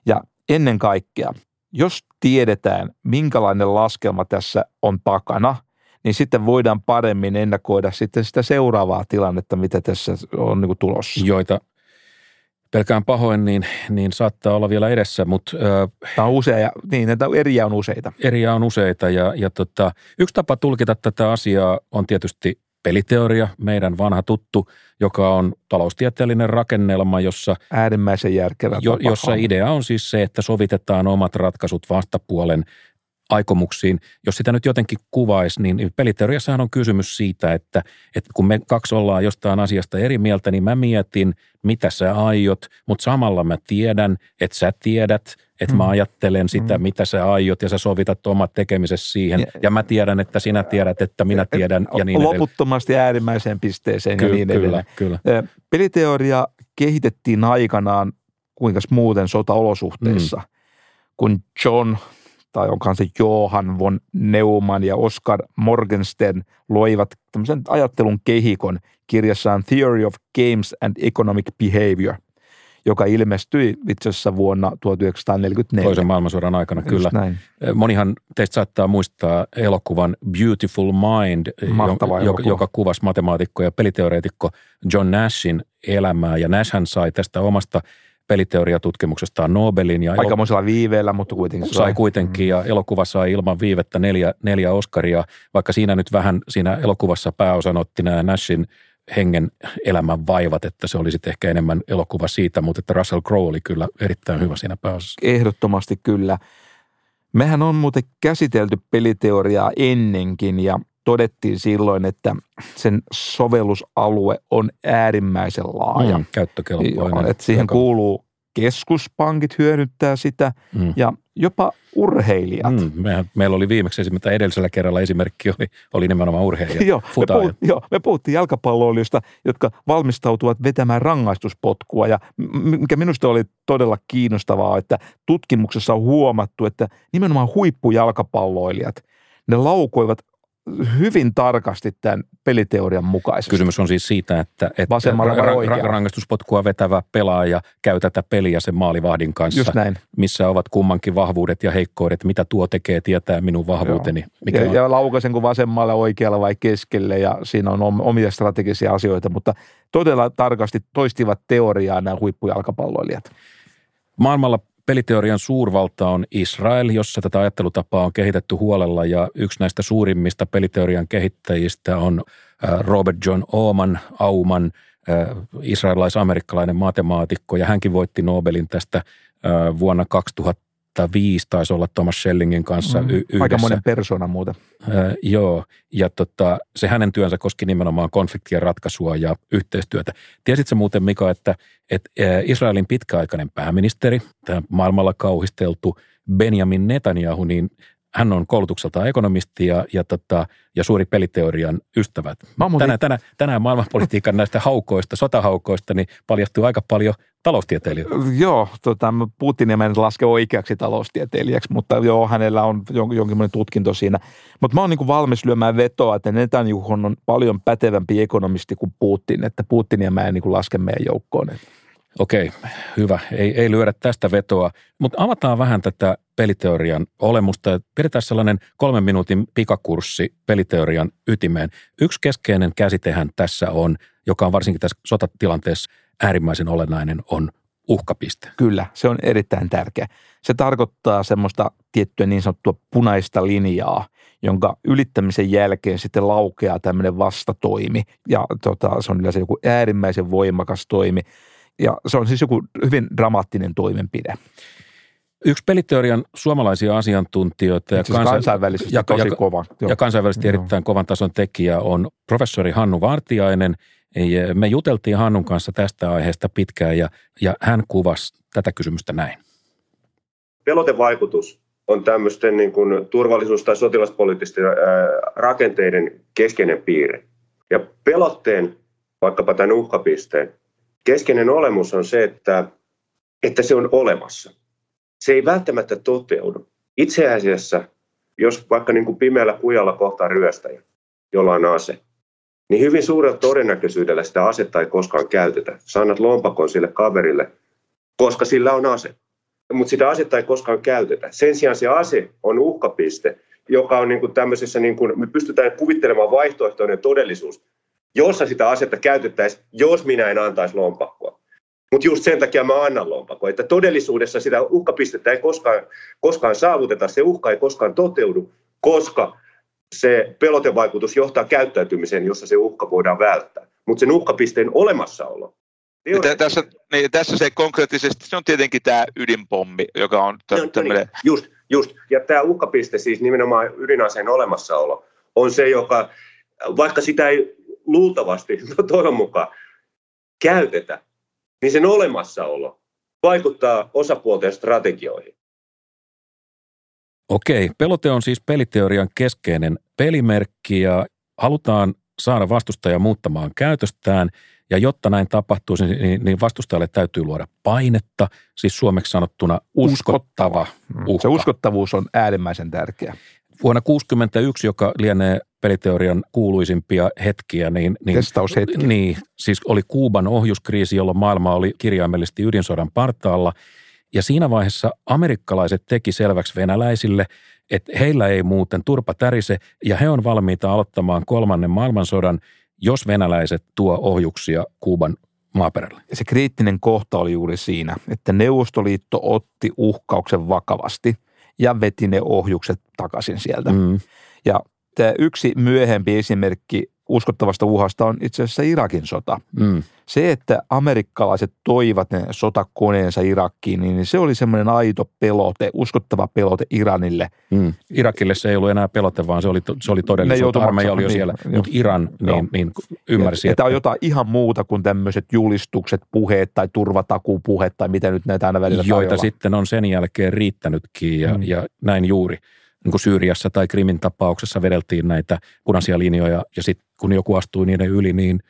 Ja ennen kaikkea, jos tiedetään, minkälainen laskelma tässä on takana, niin sitten voidaan paremmin ennakoida sitten sitä seuraavaa tilannetta, mitä tässä on niin tulossa. Joita pelkään pahoin, niin, niin saattaa olla vielä edessä, mutta... Tämä on usea, niin, näitä eriä on useita. Eriä on useita ja, ja tota, yksi tapa tulkita tätä asiaa on tietysti peliteoria, meidän vanha tuttu, joka on taloustieteellinen rakennelma, jossa... Äärimmäisen järkevä jo, Jossa idea on siis se, että sovitetaan omat ratkaisut vastapuolen aikomuksiin. Jos sitä nyt jotenkin kuvaisi, niin peliteoriassahan on kysymys siitä, että, että kun me kaksi ollaan jostain asiasta eri mieltä, niin mä mietin, mitä sä aiot, mutta samalla mä tiedän, että sä tiedät, että mä mm. ajattelen sitä, mm. mitä sä aiot ja sä sovitat omat tekemisessä siihen. Ja, ja mä tiedän, että sinä tiedät, että minä tiedän ja niin Loputtomasti edelleen. äärimmäiseen pisteeseen Ky- ja niin edelleen. Kyllä, kyllä. Peliteoria kehitettiin aikanaan kuinka muuten sotaolosuhteissa, mm. kun John tai onkohan se Johan von Neumann ja Oscar Morgenstern loivat tämmöisen ajattelun kehikon kirjassaan Theory of Games and Economic Behavior, joka ilmestyi itse asiassa vuonna 1944. Toisen maailmansodan aikana, Just kyllä. Näin. Monihan teistä saattaa muistaa elokuvan Beautiful Mind, joka, joka kuvasi matemaatikko ja peliteoreetikko John Nashin elämää. Ja Nashhän sai tästä omasta peliteoriatutkimuksestaan Nobelin. Ja Aikamoisella viiveellä, mutta kuitenkin. Sai kuitenkin ja elokuva sai ilman viivettä neljä, neljä Oscaria, vaikka siinä nyt vähän siinä elokuvassa pääosan otti nämä Nashin hengen elämän vaivat, että se olisi ehkä enemmän elokuva siitä, mutta että Russell Crowe oli kyllä erittäin hyvä siinä pääosassa. Ehdottomasti kyllä. Mehän on muuten käsitelty peliteoriaa ennenkin ja todettiin silloin, että sen sovellusalue on äärimmäisen laaja. Mm, käyttökelpoinen. että siihen joka... kuuluu keskuspankit hyödyntää sitä mm. ja jopa urheilijat. Mm, mehän, meillä oli viimeksi esimerkiksi edellisellä kerralla esimerkki oli, oli nimenomaan urheilijat. joo, me puhut, joo, me puhuttiin jalkapalloilijoista, jotka valmistautuvat vetämään rangaistuspotkua ja mikä minusta oli todella kiinnostavaa, että tutkimuksessa on huomattu, että nimenomaan huippujalkapalloilijat, ne laukoivat hyvin tarkasti tämän peliteorian mukaisesti. Kysymys on siis siitä, että, että ra- ra- rangaistuspotkua vetävä pelaaja käy tätä peliä sen maalivahdin kanssa. Just näin. Missä ovat kummankin vahvuudet ja heikkoudet, mitä tuo tekee, tietää minun vahvuuteni. Mikä ja, on? ja laukaisen kuin vasemmalle, oikealla vai keskelle ja siinä on omia strategisia asioita, mutta todella tarkasti toistivat teoriaa nämä huippujalkapalloilijat. Maailmalla peliteorian suurvalta on Israel, jossa tätä ajattelutapaa on kehitetty huolella ja yksi näistä suurimmista peliteorian kehittäjistä on Robert John Auman, Auman, israelilais-amerikkalainen matemaatikko ja hänkin voitti Nobelin tästä vuonna 2000 2005 taisi olla Thomas Schellingin kanssa mm, y- yhdessä. Aika monen persona muuten. Äh, joo, ja tota, se hänen työnsä koski nimenomaan konfliktien ratkaisua ja yhteistyötä. Tiesitkö muuten Mika, että, että Israelin pitkäaikainen pääministeri, tämä maailmalla kauhisteltu Benjamin Netanyahu, niin hän on koulutukselta ekonomisti ja, ja, tota, ja suuri peliteorian ystävät. Tänään, tänään, tänään maailmanpolitiikan näistä haukoista, sotahaukoista, niin paljastuu aika paljon taloustieteilijöitä. Joo, tota, Putin en laske oikeaksi taloustieteilijäksi, mutta joo, hänellä on jonkinlainen tutkinto siinä. Mutta mä oon niin valmis lyömään vetoa, että Netanyahu on paljon pätevämpi ekonomisti kuin Putin, että Putinia mä en niin laske meidän joukkoon. Että. Okei, hyvä. Ei, ei lyödä tästä vetoa, mutta avataan vähän tätä peliteorian olemusta. Pidetään sellainen kolmen minuutin pikakurssi peliteorian ytimeen. Yksi keskeinen käsitehän tässä on, joka on varsinkin tässä sotatilanteessa äärimmäisen olennainen, on uhkapiste. Kyllä, se on erittäin tärkeä. Se tarkoittaa semmoista tiettyä niin sanottua punaista linjaa, jonka ylittämisen jälkeen sitten laukeaa tämmöinen vastatoimi. Ja tota, se on yleensä joku äärimmäisen voimakas toimi – ja se on siis joku hyvin dramaattinen toimenpide. Yksi peliteorian suomalaisia asiantuntijoita ja, kansa- kansainvälisesti ja, tosi ja, kova. Ja kansainvälisesti Joo. erittäin kovan tason tekijä on professori Hannu Vartiainen. Me juteltiin Hannun kanssa tästä aiheesta pitkään ja, ja hän kuvasi tätä kysymystä näin. Pelotevaikutus on tämmöisten niin kuin turvallisuus- tai sotilaspoliittisten rakenteiden keskeinen piirre. Ja pelotteen, vaikkapa tämän uhkapisteen, keskeinen olemus on se, että, että se on olemassa. Se ei välttämättä toteudu. Itse asiassa, jos vaikka niin kuin pimeällä kujalla kohtaa ryöstäjä, jolla on ase, niin hyvin suurella todennäköisyydellä sitä asetta ei koskaan käytetä. Sä lompakon sille kaverille, koska sillä on ase. Mutta sitä asetta ei koskaan käytetä. Sen sijaan se ase on uhkapiste, joka on niin kuin tämmöisessä, niin kuin, me pystytään kuvittelemaan vaihtoehtoinen todellisuus, jossa sitä asetta käytettäisiin, jos minä en antaisi lompakkoa. Mutta just sen takia mä annan lompakkoa, että todellisuudessa sitä uhkapistettä ei koskaan, koskaan saavuteta, se uhka ei koskaan toteudu, koska se pelotevaikutus johtaa käyttäytymiseen, jossa se uhka voidaan välttää. Mutta sen uhkapisteen olemassaolo. Niin tässä, niin, tässä se konkreettisesti, se on tietenkin tämä ydinpommi, joka on no, tämmöinen... Niin, just, just. Ja tämä uhkapiste, siis nimenomaan ydinaseen olemassaolo, on se, joka, vaikka sitä ei luultavasti, no toivon mukaan, käytetä, niin sen olemassaolo vaikuttaa osapuolten strategioihin. Okei, pelote on siis peliteorian keskeinen pelimerkki ja halutaan saada vastustaja muuttamaan käytöstään. Ja jotta näin tapahtuisi, niin, niin vastustajalle täytyy luoda painetta, siis suomeksi sanottuna uskottava uhka. Se uskottavuus on äärimmäisen tärkeä. Vuonna 1961, joka lienee peliteorian kuuluisimpia hetkiä, niin, niin, Testaushetki. niin siis oli Kuuban ohjuskriisi, jolloin maailma oli kirjaimellisesti ydinsodan partaalla. Ja siinä vaiheessa amerikkalaiset teki selväksi venäläisille, että heillä ei muuten turpa tärise ja he on valmiita aloittamaan kolmannen maailmansodan, jos venäläiset tuo ohjuksia Kuuban maaperälle. Se kriittinen kohta oli juuri siinä, että Neuvostoliitto otti uhkauksen vakavasti – ja veti ne ohjukset takaisin sieltä. Mm. Ja tämä yksi myöhempi esimerkki uskottavasta uhasta on itse asiassa Irakin sota. Mm. Se, että amerikkalaiset toivat ne sotakoneensa Irakkiin, niin se oli semmoinen aito pelote, uskottava pelote Iranille. Mm. Irakille se ei ollut enää pelote, vaan se oli, se oli todellisuutta. Armeija oli jo niin, siellä, jo. mutta Iran niin, niin ymmärsi. Ja, että on jotain ihan muuta kuin tämmöiset julistukset, puheet tai turvatakupuheet tai mitä nyt näitä aina välillä Joita tajolla. sitten on sen jälkeen riittänytkin ja, mm. ja näin juuri niin kuin Syyriassa tai Krimin tapauksessa vedeltiin näitä punaisia linjoja ja sitten kun joku astui niiden yli, niin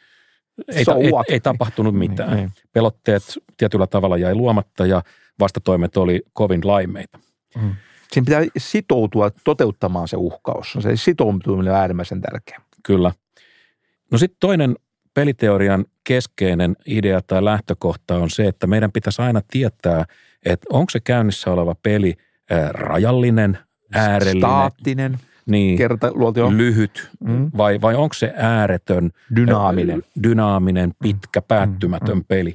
ei, so ei, ei tapahtunut niin, mitään. Niin, niin. Pelotteet tietyllä tavalla jäi luomatta ja vastatoimet oli kovin laimeita. Mm. Siinä pitää sitoutua toteuttamaan se uhkaus. Se sitoutuminen on äärimmäisen tärkeä. Kyllä. No sitten toinen peliteorian keskeinen idea tai lähtökohta on se, että meidän pitäisi aina tietää, että onko se käynnissä oleva peli rajallinen, äärellinen. Staattinen. Niin, Kertaluotio. lyhyt mm. vai, vai onko se ääretön, dynaaminen, dynaaminen pitkä, päättymätön mm. peli.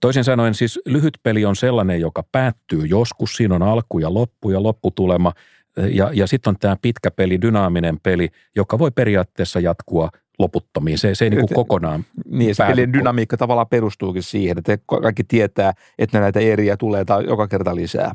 Toisin sanoen siis lyhyt peli on sellainen, joka päättyy joskus, siinä on alku ja loppu ja lopputulema. Ja, ja sitten on tämä pitkä peli, dynaaminen peli, joka voi periaatteessa jatkua loputtomiin. Se, se ei niin kuin kokonaan Niin, se pelin dynamiikka tavallaan perustuukin siihen, että kaikki tietää, että näitä eriä tulee tai joka kerta lisää.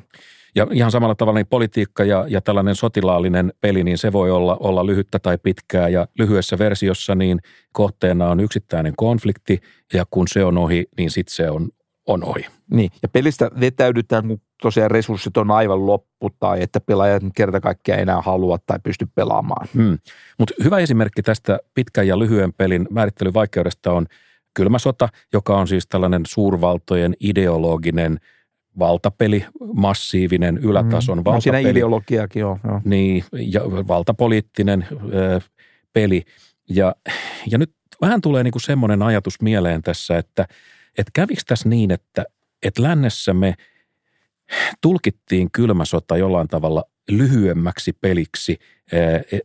Ja ihan samalla tavalla niin politiikka ja, ja tällainen sotilaallinen peli, niin se voi olla, olla lyhyttä tai pitkää. Ja lyhyessä versiossa niin kohteena on yksittäinen konflikti ja kun se on ohi, niin sitten se on, on ohi. Niin, ja pelistä vetäydytään, kun tosiaan resurssit on aivan loppu tai että pelaajat kerta kaikkiaan enää halua tai pysty pelaamaan. Hmm. Mutta hyvä esimerkki tästä pitkän ja lyhyen pelin määrittelyvaikeudesta on kylmä sota, joka on siis tällainen suurvaltojen ideologinen – valtapeli, massiivinen ylätason mm. valtapeli. siinä ideologiakin joo, joo. Niin, ja valtapoliittinen ö, peli. Ja, ja nyt vähän tulee niin kuin semmoinen ajatus mieleen tässä, että, että kävikö tässä niin, että, että lännessä me tulkittiin kylmä sota jollain tavalla lyhyemmäksi peliksi,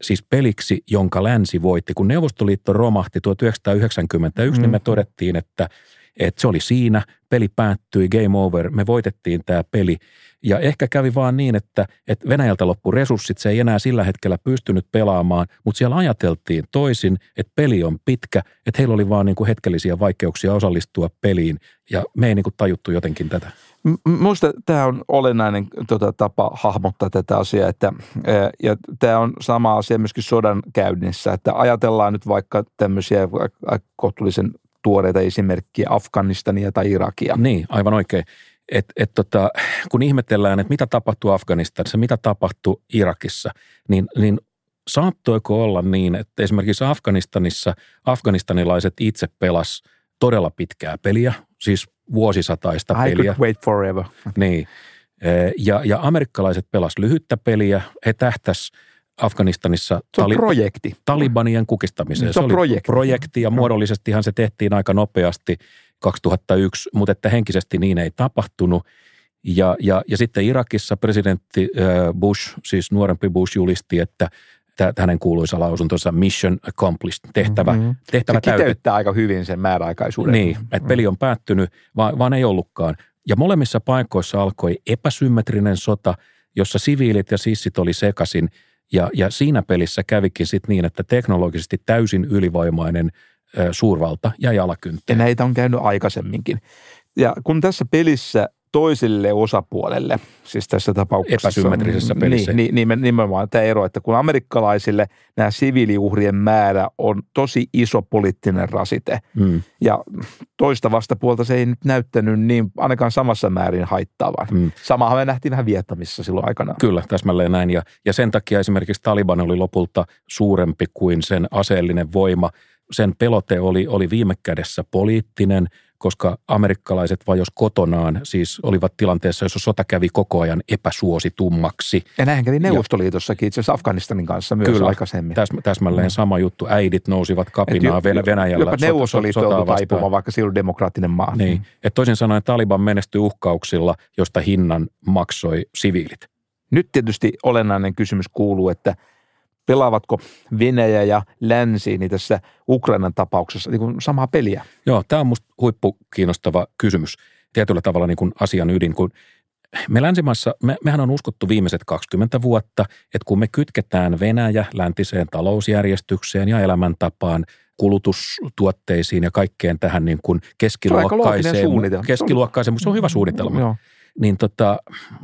siis peliksi, jonka länsi voitti. Kun Neuvostoliitto romahti 1991, mm. niin me todettiin, että – että se oli siinä, peli päättyi, game over, me voitettiin tämä peli. Ja ehkä kävi vaan niin, että, että Venäjältä loppu resurssit, se ei enää sillä hetkellä pystynyt pelaamaan, mutta siellä ajateltiin toisin, että peli on pitkä, että heillä oli vaan niin kuin hetkellisiä vaikeuksia osallistua peliin ja me ei niin kuin tajuttu jotenkin tätä. Minusta tämä on olennainen tota, tapa hahmottaa tätä asiaa, että, ja tämä on sama asia myöskin sodan käynnissä, että ajatellaan nyt vaikka tämmöisiä kohtuullisen tuoreita esimerkkiä Afganistania tai Irakia. Niin, aivan oikein. Et, et tota, kun ihmetellään, että mitä tapahtuu Afganistanissa, mitä tapahtuu Irakissa, niin, niin saattoiko olla niin, että esimerkiksi Afganistanissa afganistanilaiset itse pelas todella pitkää peliä, siis vuosisataista I peliä. I could wait forever. Niin. Ja, ja amerikkalaiset pelas lyhyttä peliä, he tähtäs Afganistanissa se on tali- projekti. Talibanien kukistamiseen. Se, se oli projekti. projekti ja muodollisestihan se tehtiin aika nopeasti 2001, mutta että henkisesti niin ei tapahtunut. Ja, ja, ja sitten Irakissa presidentti Bush, siis nuorempi Bush, julisti, että hänen kuuluisa lausuntonsa mission accomplished, tehtävä, mm-hmm. tehtävä Se kiteyttää aika hyvin sen määräaikaisuuden. Niin, että peli on päättynyt, vaan, vaan ei ollutkaan. Ja molemmissa paikoissa alkoi epäsymmetrinen sota, jossa siviilit ja sissit oli sekaisin – ja, ja siinä pelissä kävikin sitten niin, että teknologisesti täysin ylivoimainen ö, suurvalta jäi alakynteen. Ja näitä on käynyt aikaisemminkin. Ja kun tässä pelissä toiselle osapuolelle, siis tässä tapauksessa. Epäsymmetrisessä pelissä. Niin, niin, nimenomaan tämä ero, että kun amerikkalaisille nämä siviiliuhrien määrä on tosi iso poliittinen rasite. Mm. Ja toista vastapuolta se ei nyt näyttänyt niin ainakaan samassa määrin haittaavan. Mm. Samahan me nähtiin vähän Vietnamissa silloin aikana. Kyllä, täsmälleen näin. Ja, ja sen takia esimerkiksi Taliban oli lopulta suurempi kuin sen aseellinen voima. Sen pelote oli, oli viime kädessä poliittinen – koska amerikkalaiset vajos kotonaan, siis olivat tilanteessa, jossa sota kävi koko ajan epäsuositummaksi. Ja näin kävi Neuvostoliitossakin itse asiassa Afganistanin kanssa myös Kyllä, aikaisemmin. Täs, täsmälleen mm. sama juttu. Äidit nousivat kapinaa jo, Venäjällä. Jopa Neuvostoliitto joutui taipumaan, vaikka silloin demokraattinen maa. Niin. Mm. Et toisin sanoen Taliban menestyi uhkauksilla, josta hinnan maksoi siviilit. Nyt tietysti olennainen kysymys kuuluu, että – pelaavatko Venäjä ja länsi niin tässä Ukrainan tapauksessa niin kuin samaa peliä? Joo, tämä on minusta huippukiinnostava kysymys. Tietyllä tavalla niin kuin asian ydin, kun me länsimaissa, me, mehän on uskottu viimeiset 20 vuotta, että kun me kytketään Venäjä läntiseen talousjärjestykseen ja elämäntapaan, kulutustuotteisiin ja kaikkeen tähän niin kuin keskiluokkaiseen. Se keskiluokkaiseen, mutta se on hyvä suunnitelma. Joo niin tota,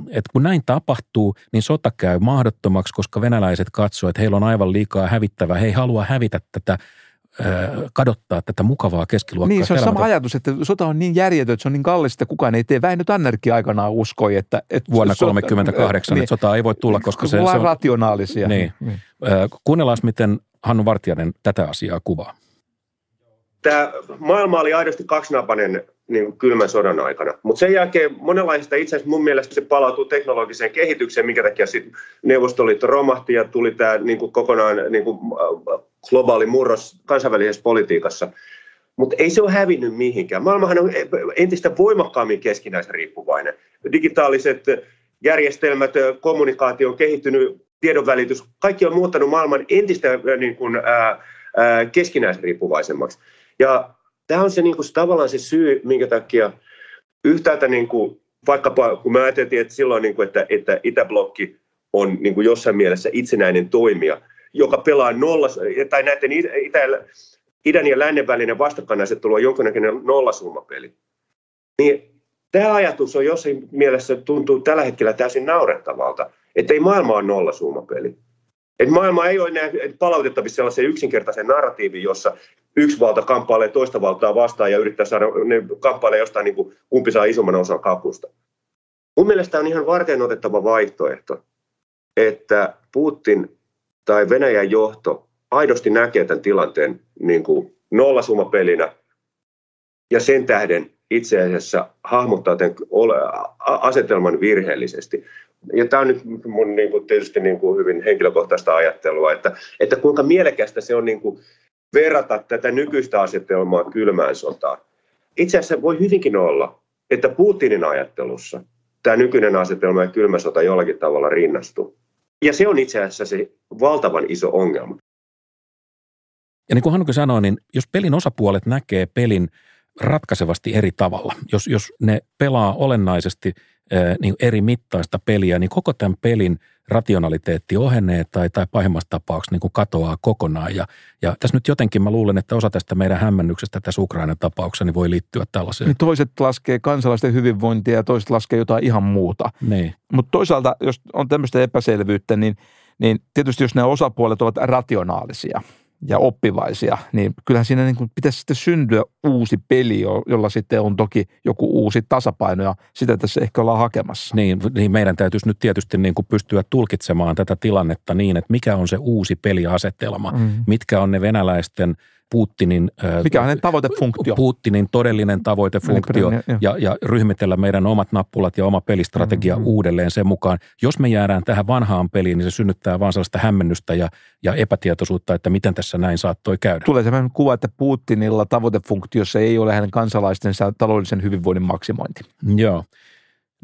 että kun näin tapahtuu, niin sota käy mahdottomaksi, koska venäläiset katsoo, että heillä on aivan liikaa hävittävää. He ei halua hävitä tätä kadottaa tätä mukavaa keskiluokkaa. Niin, se on sama ajatus, että sota on niin järjetön, että se on niin kallista, että kukaan ei tee. Väinö Tannerkin aikanaan uskoi, että... että Vuonna 1938, niin, että sota ei voi tulla, koska se, se on... rationaalisia. Niin. niin. Kuunnellaan, miten Hannu Vartijainen tätä asiaa kuvaa. Tämä maailma oli aidosti kaksinapainen niin kylmän sodan aikana. Mutta sen jälkeen monenlaista itse asiassa mun mielestä se palautuu teknologiseen kehitykseen, minkä takia sitten Neuvostoliitto romahti ja tuli tämä niin kokonaan niin kuin äh, globaali murros kansainvälisessä politiikassa. Mutta ei se ole hävinnyt mihinkään. Maailmahan on entistä voimakkaammin keskinäisriippuvainen. Digitaaliset järjestelmät, kommunikaatio on kehittynyt, tiedonvälitys, kaikki on muuttanut maailman entistä äh, niin kuin, ää, ää, keskinäisriippuvaisemmaksi. Ja tämä on se niin kuin, tavallaan se syy, minkä takia yhtäältä niin kuin, vaikkapa kun me ajateltiin, että silloin, niin kuin, että, että Itäblokki on niin kuin jossain mielessä itsenäinen toimija, joka pelaa nolla, tai näiden itä, idän ja lännen välinen vastakkainasettelu on jonkinnäköinen nollasummapeli. Niin Tämä ajatus on jossain mielessä tuntuu tällä hetkellä täysin naurettavalta, että ei maailma ole nollasuumapeli. Et maailma ei ole enää palautettavissa sellaiseen yksinkertaiseen narratiiviin, jossa yksi valta kamppailee toista valtaa vastaan ja yrittää saada, ne kamppailee jostain, niin kuin, kumpi saa isomman osan kakusta. Mun mielestä on ihan varten otettava vaihtoehto, että Putin tai Venäjän johto aidosti näkee tämän tilanteen niin kuin nollasumapelinä ja sen tähden itse asiassa hahmottaa tämän asetelman virheellisesti. Ja tämä on nyt mun niin kuin, tietysti niin kuin hyvin henkilökohtaista ajattelua, että, että kuinka mielekästä se on niin kuin, verrata tätä nykyistä asetelmaa kylmään sotaan. Itse asiassa voi hyvinkin olla, että Putinin ajattelussa tämä nykyinen asetelma ja kylmä sota jollakin tavalla rinnastuu. Ja se on itse asiassa se valtavan iso ongelma. Ja niin kuin Hannukin sanoi, niin jos pelin osapuolet näkee pelin ratkaisevasti eri tavalla, jos, jos ne pelaa olennaisesti niin eri mittaista peliä, niin koko tämän pelin rationaliteetti ohenee tai, tai pahimmassa tapauksessa niin kuin katoaa kokonaan. Ja, ja tässä nyt jotenkin mä luulen, että osa tästä meidän hämmennyksestä tässä Ukrainan tapauksessa niin voi liittyä tällaiseen. Niin toiset laskee kansalaisten hyvinvointia ja toiset laskee jotain ihan muuta. Niin. Mutta toisaalta, jos on tämmöistä epäselvyyttä, niin, niin tietysti jos nämä osapuolet ovat rationaalisia – ja oppivaisia, niin kyllähän siinä niin kuin pitäisi sitten syntyä uusi peli, jolla sitten on toki joku uusi tasapaino ja sitä tässä ehkä ollaan hakemassa. Niin, niin meidän täytyisi nyt tietysti niin kuin pystyä tulkitsemaan tätä tilannetta niin, että mikä on se uusi peliasetelma, mm. mitkä on ne venäläisten – Putinin, Mikä on tavoitefunktio? Putinin todellinen tavoitefunktio niin, ja, ja ryhmitellä meidän omat nappulat ja oma pelistrategia mm-hmm. uudelleen sen mukaan. Jos me jäädään tähän vanhaan peliin, niin se synnyttää vaan sellaista hämmennystä ja, ja epätietoisuutta, että miten tässä näin saattoi käydä. Tulee sellainen kuva, että Putinilla tavoitefunktiossa ei ole hänen kansalaistensa taloudellisen hyvinvoinnin maksimointi. Joo.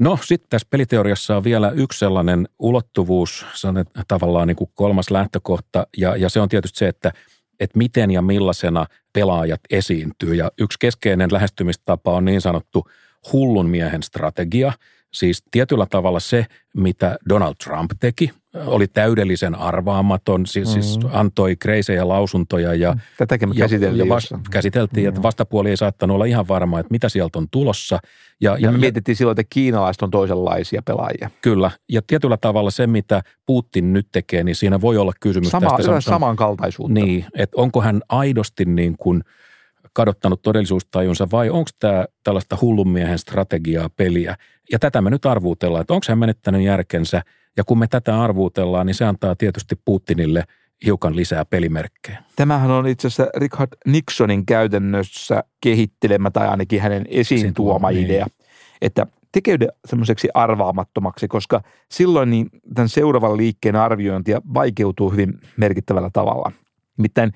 No sitten tässä peliteoriassa on vielä yksi sellainen ulottuvuus, se on tavallaan niin kuin kolmas lähtökohta, ja, ja se on tietysti se, että – että miten ja millaisena pelaajat esiintyy. Ja yksi keskeinen lähestymistapa on niin sanottu hullun miehen strategia. Siis tietyllä tavalla se, mitä Donald Trump teki, oli täydellisen arvaamaton, siis, siis mm-hmm. antoi kreisejä lausuntoja. Ja, Tätäkin me käsiteltiin. Ja, ja vas, käsiteltiin, että vastapuoli ei saattanut olla ihan varma, että mitä sieltä on tulossa. Ja, ja, ja mietittiin silloin, että kiinalaiset on toisenlaisia pelaajia. Kyllä, ja tietyllä tavalla se, mitä Putin nyt tekee, niin siinä voi olla kysymys Sama, tästä. Samankaltaisuutta. Niin, että onko hän aidosti niin kuin kadottanut todellisuustajunsa vai onko tämä tällaista hullunmiehen strategiaa peliä. Ja tätä me nyt arvuutellaan, että onko hän menettänyt järkensä – ja kun me tätä arvuutellaan, niin se antaa tietysti Putinille hiukan lisää pelimerkkejä. Tämähän on itse asiassa Richard Nixonin käytännössä kehittelemä tai ainakin hänen esiin tuoma niin. idea, että tekeyden semmoiseksi arvaamattomaksi, koska silloin niin tämän seuraavan liikkeen arviointia vaikeutuu hyvin merkittävällä tavalla. Nimittäin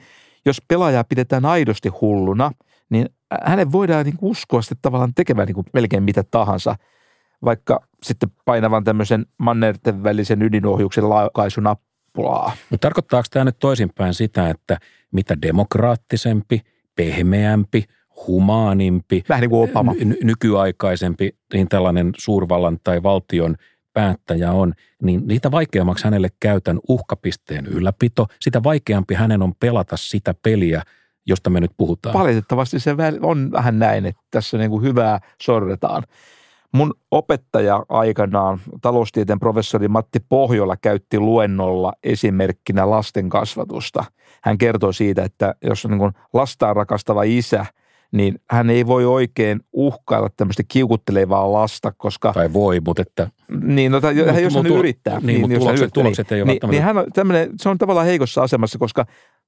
jos pelaajaa pidetään aidosti hulluna, niin hänen voidaan niin uskoa sitten tavallaan tekevän niin melkein mitä tahansa – vaikka sitten painavan tämmöisen mannerten välisen ydinohjuksen laukaisunappulaa. Mutta tarkoittaako tämä nyt toisinpäin sitä, että mitä demokraattisempi, pehmeämpi, humaanimpi, Vähän niin kuin Obama. Nykyaikaisempi niin tällainen suurvallan tai valtion päättäjä on, niin niitä vaikeammaksi hänelle käytän uhkapisteen ylläpito, sitä vaikeampi hänen on pelata sitä peliä, josta me nyt puhutaan. Valitettavasti se on vähän näin, että tässä niin kuin hyvää sorretaan. Mun opettaja aikanaan, taloustieteen professori Matti Pohjola käytti luennolla esimerkkinä lasten kasvatusta. Hän kertoi siitä, että jos on niin lastaan rakastava isä, niin hän ei voi oikein uhkailla tämmöistä kiukuttelevaa lasta, koska... Tai voi, mutta että... Niin, no, tai, mutta, jos hän yrittää. Niin, niin mutta tulokset, yrittää, tulokset ei ole niin, niin hän on tämmöinen, se on tavallaan heikossa asemassa, koska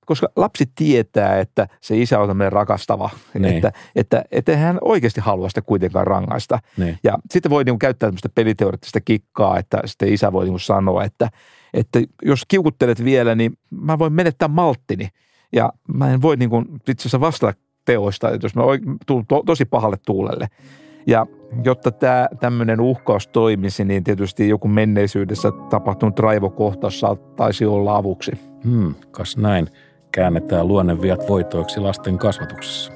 koska lapsi tietää, että se isä on tämmöinen rakastava, niin. että, että, että hän oikeasti halua sitä kuitenkaan rangaista. Niin. Ja sitten voi niin käyttää tämmöistä peliteoreettista kikkaa, että sitten isä voi niin sanoa, että, että jos kiukuttelet vielä, niin mä voin menettää malttini. Ja mä en voi niin kuin itse asiassa vastata teoista, että jos mä tulen to, tosi pahalle tuulelle. Ja jotta tämä tämmöinen uhkaus toimisi, niin tietysti joku menneisyydessä tapahtunut raivokohtaus saattaisi olla avuksi. Hmm, kas näin käännetään luonneviat voitoiksi lasten kasvatuksessa.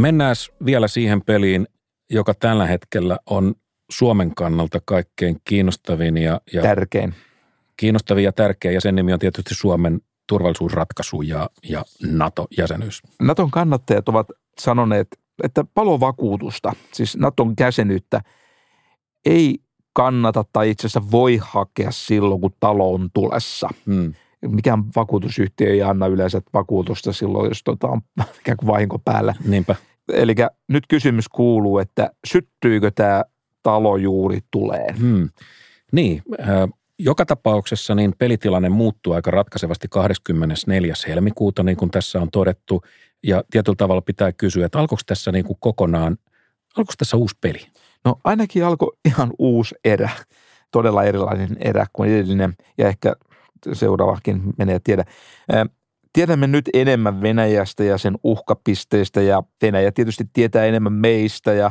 Mennään vielä siihen peliin, joka tällä hetkellä on Suomen kannalta kaikkein kiinnostavin ja, ja Tärkein. kiinnostavin ja tärkeä, ja sen nimi on tietysti Suomen turvallisuusratkaisu ja, ja NATO-jäsenyys. Naton kannattajat ovat sanoneet, että palovakuutusta, siis Naton jäsenyyttä, ei kannata tai itse asiassa voi hakea silloin, kun talo on tulessa. Hmm. Mikään vakuutusyhtiö ei anna yleensä vakuutusta silloin, jos tota on ikään kuin vahinko päällä. Niinpä. Eli nyt kysymys kuuluu, että syttyykö tämä talo juuri tulee? Hmm. Niin, joka tapauksessa niin pelitilanne muuttuu aika ratkaisevasti 24. helmikuuta, niin kuin tässä on todettu. Ja tietyllä tavalla pitää kysyä, että alkoiko tässä niin kuin kokonaan, alkoiko tässä uusi peli? No ainakin alkoi ihan uusi erä, todella erilainen erä kuin edellinen ja ehkä seuraavakin menee tiedä. Tiedämme nyt enemmän Venäjästä ja sen uhkapisteistä ja Venäjä tietysti tietää enemmän meistä ja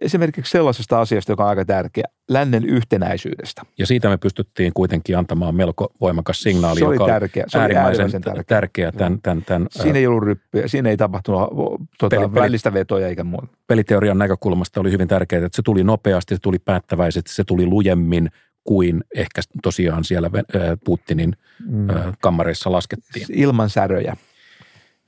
esimerkiksi sellaisesta asiasta, joka on aika tärkeä, lännen yhtenäisyydestä. Ja siitä me pystyttiin kuitenkin antamaan melko voimakas signaali, se oli joka tärkeä. Se oli äärimmäisen tärkeä. tärkeä tämän, tämän, tämän Siinä ei ollut ryppyjä, siinä ei tapahtunut tuota, peli- välistä vetoja eikä muuta. peliteorian näkökulmasta oli hyvin tärkeää, että se tuli nopeasti, se tuli päättäväisesti, se tuli lujemmin kuin ehkä tosiaan siellä Putinin Mm. kammareissa laskettiin. Ilman säröjä.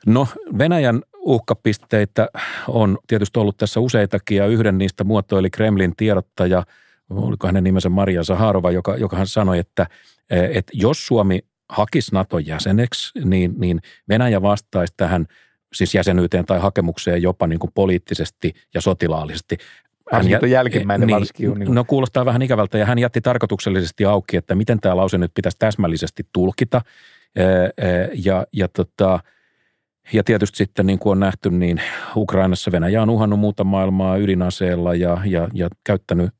No Venäjän uhkapisteitä on tietysti ollut tässä useitakin ja yhden niistä muotoili Kremlin tiedottaja, oliko hänen nimensä Maria Zaharova, joka, joka hän sanoi, että, että jos Suomi hakisi Naton jäseneksi, niin, niin Venäjä vastaisi tähän siis jäsenyyteen tai hakemukseen jopa niin kuin poliittisesti ja sotilaallisesti. Asia on jälkimmäinen varsinkin on niin No kuulostaa vähän ikävältä ja hän jätti tarkoituksellisesti auki, että miten tämä lause nyt pitäisi täsmällisesti tulkita. Ja, ja, tota, ja tietysti sitten niin kuin on nähty, niin Ukrainassa Venäjä on uhannut muuta maailmaa ydinaseella ja, ja, ja käyttänyt,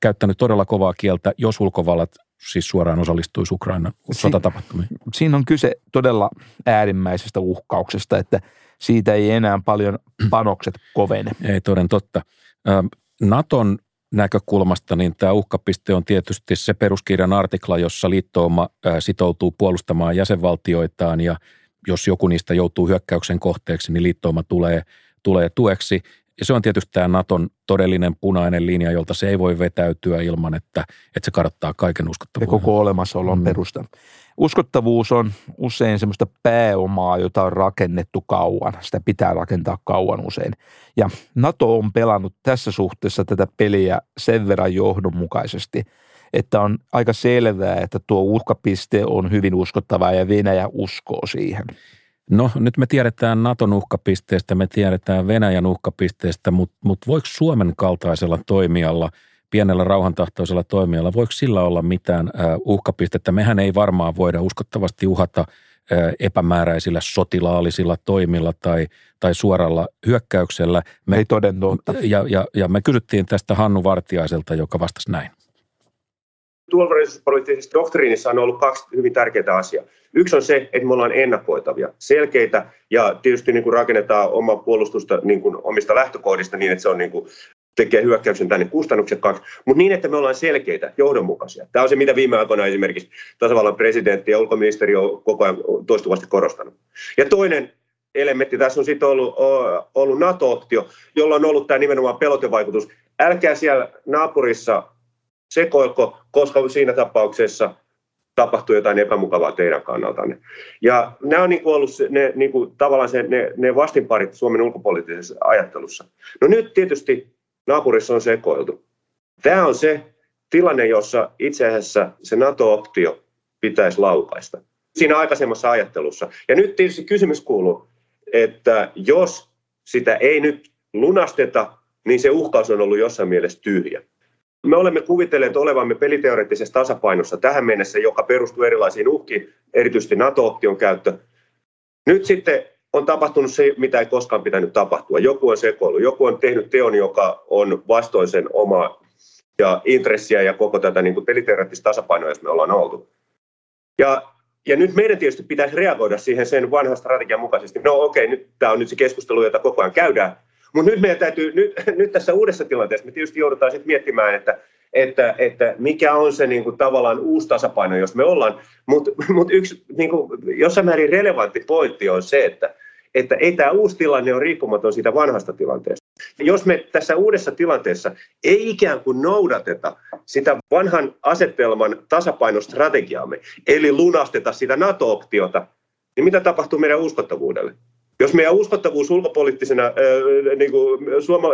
käyttänyt todella kovaa kieltä, jos ulkovallat siis suoraan osallistuisi Ukrainan Si- sotatapahtumiin. Siinä on kyse todella äärimmäisestä uhkauksesta, että siitä ei enää paljon panokset kovene. Ei toden totta. Naton näkökulmasta niin tämä uhkapiste on tietysti se peruskirjan artikla, jossa liittouma ä, sitoutuu puolustamaan jäsenvaltioitaan ja jos joku niistä joutuu hyökkäyksen kohteeksi, niin liittouma tulee, tulee tueksi. Ja se on tietysti tämä Naton todellinen punainen linja, jolta se ei voi vetäytyä ilman, että, että se kadottaa kaiken ja uskottavuuden. koko olemassaolon Mm. perusta. Uskottavuus on usein semmoista pääomaa, jota on rakennettu kauan. Sitä pitää rakentaa kauan usein. Ja NATO on pelannut tässä suhteessa tätä peliä sen verran johdonmukaisesti, että on aika selvää, että tuo uhkapiste on hyvin uskottava ja Venäjä uskoo siihen. No nyt me tiedetään Naton uhkapisteestä, me tiedetään Venäjän uhkapisteestä, mutta mut voiko Suomen kaltaisella toimijalla, pienellä rauhantahtoisella toimijalla, voiko sillä olla mitään äh, uhkapistettä? Mehän ei varmaan voida uskottavasti uhata äh, epämääräisillä sotilaallisilla toimilla tai, tai suoralla hyökkäyksellä. Me, Ei toden totta. ja, ja, ja me kysyttiin tästä Hannu Vartiaiselta, joka vastasi näin. turvallisuuspoliittisessa doktriinissa on ollut kaksi hyvin tärkeää asiaa. Yksi on se, että me ollaan ennakoitavia, selkeitä ja tietysti niin kuin rakennetaan omaa puolustusta niin kuin omista lähtökohdista niin, että se on niin kuin tekee hyökkäyksen tänne kustannuksekkaaksi, mutta niin, että me ollaan selkeitä, johdonmukaisia. Tämä on se, mitä viime aikoina esimerkiksi tasavallan presidentti ja ulkoministeri on koko ajan toistuvasti korostanut. Ja toinen elementti tässä on sitten ollut, ollut NATO-optio, jolla on ollut tämä nimenomaan pelotevaikutus. Älkää siellä naapurissa sekoilko, koska siinä tapauksessa tapahtuu jotain epämukavaa teidän kannaltanne. Ja nämä on niin kuin ollut ne, niin kuin, tavallaan se, ne, ne vastinparit Suomen ulkopoliittisessa ajattelussa. No nyt tietysti naapurissa on sekoiltu. Tämä on se tilanne, jossa itse asiassa se NATO-optio pitäisi laukaista. Siinä aikaisemmassa ajattelussa. Ja nyt tietysti kysymys kuuluu, että jos sitä ei nyt lunasteta, niin se uhkaus on ollut jossain mielessä tyhjä. Me olemme kuvitelleet olevamme peliteoreettisessa tasapainossa tähän mennessä, joka perustuu erilaisiin uhkiin, erityisesti NATO-option käyttö. Nyt sitten on tapahtunut se, mitä ei koskaan pitänyt tapahtua. Joku on sekoilu, joku on tehnyt teon, joka on vastoin sen omaa ja intressiä ja koko tätä niin peliteoreettista tasapainoa, jos me ollaan oltu. Ja, ja nyt meidän tietysti pitäisi reagoida siihen sen vanhan strategian mukaisesti. No okei, nyt tämä on nyt se keskustelu, jota koko ajan käydään, mutta nyt meidän täytyy, nyt, nyt tässä uudessa tilanteessa me tietysti joudutaan sitten miettimään, että, että, että mikä on se niin kuin, tavallaan uusi tasapaino, jos me ollaan. Mutta mut yksi niin kuin, jossain määrin relevantti pointti on se, että, että ei tämä uusi tilanne ole riippumaton siitä vanhasta tilanteesta. Jos me tässä uudessa tilanteessa ei ikään kuin noudateta sitä vanhan asetelman tasapainostrategiaamme, eli lunasteta sitä NATO-optiota, niin mitä tapahtuu meidän uskottavuudelle? Jos meidän uskottavuus ulkopoliittisena, niin kuin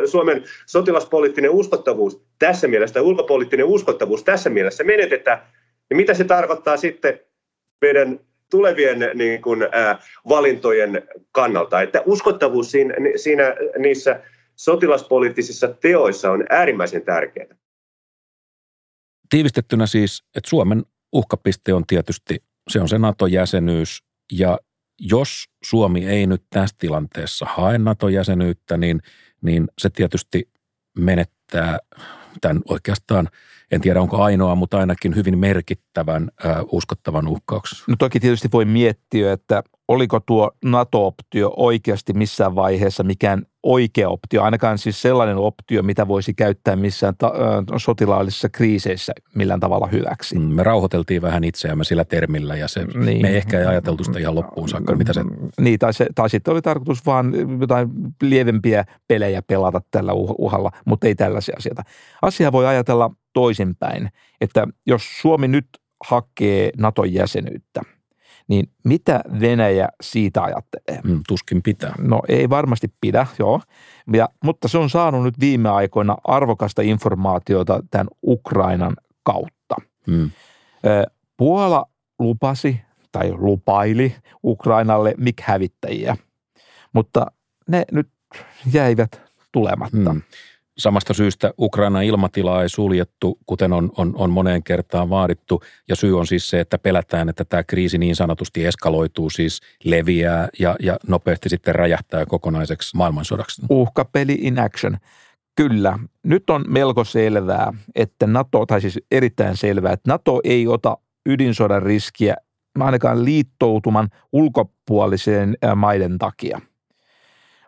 Suomen sotilaspoliittinen uskottavuus tässä mielessä, ulkopoliittinen uskottavuus tässä mielessä menetetään, niin mitä se tarkoittaa sitten meidän tulevien niin kuin, ää, valintojen kannalta? Että uskottavuus siinä, siinä niissä sotilaspoliittisissa teoissa on äärimmäisen tärkeää. Tiivistettynä siis, että Suomen uhkapiste on tietysti, se on se NATO-jäsenyys ja jos Suomi ei nyt tässä tilanteessa hae NATO-jäsenyyttä, niin, niin se tietysti menettää tämän oikeastaan, en tiedä onko ainoa, mutta ainakin hyvin merkittävän uskottavan uhkauksen. No toki tietysti voi miettiä, että oliko tuo NATO-optio oikeasti missään vaiheessa mikään oikea optio, ainakaan siis sellainen optio, mitä voisi käyttää missään ta- sotilaallisissa kriiseissä millään tavalla hyväksi. Mm, me rauhoiteltiin vähän itseämme sillä termillä ja se, niin. me ehkä ei ajateltu sitä ihan loppuun saakka, mitä se... Niin, tai, se, tai sitten oli tarkoitus vaan jotain lievempiä pelejä pelata tällä uhalla, mutta ei tällaisia asioita. Asia voi ajatella toisinpäin, että jos Suomi nyt hakee Naton jäsenyyttä – niin mitä Venäjä siitä ajattelee? Mm, tuskin pitää. No ei varmasti pidä, joo. Ja, mutta se on saanut nyt viime aikoina arvokasta informaatiota tämän Ukrainan kautta. Mm. Puola lupasi tai lupaili Ukrainalle MIG-hävittäjiä, mutta ne nyt jäivät tulematta. Mm. Samasta syystä Ukrainan ilmatilaa ei suljettu, kuten on, on, on moneen kertaan vaadittu. Ja syy on siis se, että pelätään, että tämä kriisi niin sanotusti eskaloituu, siis leviää ja, ja nopeasti sitten räjähtää kokonaiseksi maailmansodaksi. Uhkapeli in action. Kyllä. Nyt on melko selvää, että NATO, tai siis erittäin selvää, että NATO ei ota ydinsodan riskiä ainakaan liittoutuman ulkopuoliseen maiden takia.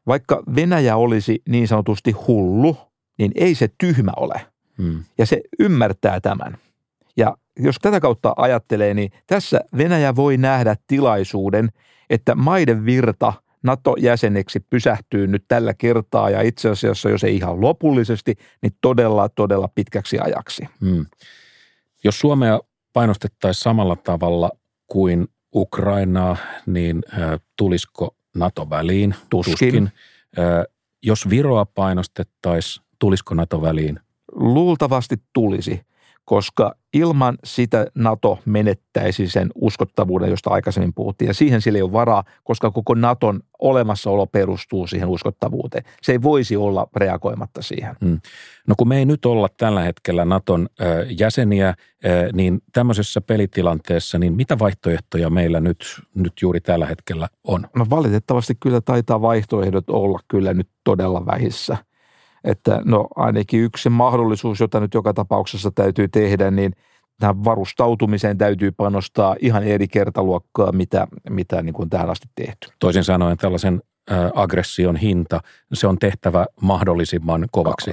Vaikka Venäjä olisi niin sanotusti hullu – niin ei se tyhmä ole. Hmm. Ja se ymmärtää tämän. Ja jos tätä kautta ajattelee, niin tässä Venäjä voi nähdä tilaisuuden, että maiden virta NATO-jäseneksi pysähtyy nyt tällä kertaa ja itse asiassa, jos ei ihan lopullisesti, niin todella, todella pitkäksi ajaksi. Hmm. Jos Suomea painostettaisiin samalla tavalla kuin Ukrainaa, niin äh, tulisiko NATO väliin? Tuskin. Tuskin. Äh, jos Viroa painostettaisiin tulisiko NATO väliin? Luultavasti tulisi, koska ilman sitä NATO menettäisi sen uskottavuuden, josta aikaisemmin puhuttiin. Ja siihen sillä ei ole varaa, koska koko NATOn olemassaolo perustuu siihen uskottavuuteen. Se ei voisi olla reagoimatta siihen. Hmm. No kun me ei nyt olla tällä hetkellä NATOn ö, jäseniä, ö, niin tämmöisessä pelitilanteessa, niin mitä vaihtoehtoja meillä nyt, nyt juuri tällä hetkellä on? No valitettavasti kyllä taitaa vaihtoehdot olla kyllä nyt todella vähissä – että no ainakin yksi mahdollisuus, jota nyt joka tapauksessa täytyy tehdä, niin tähän varustautumiseen täytyy panostaa ihan eri kertaluokkaa, mitä, mitä niin kuin tähän asti tehty. Toisin sanoen tällaisen aggression hinta, se on tehtävä mahdollisimman kovaksi.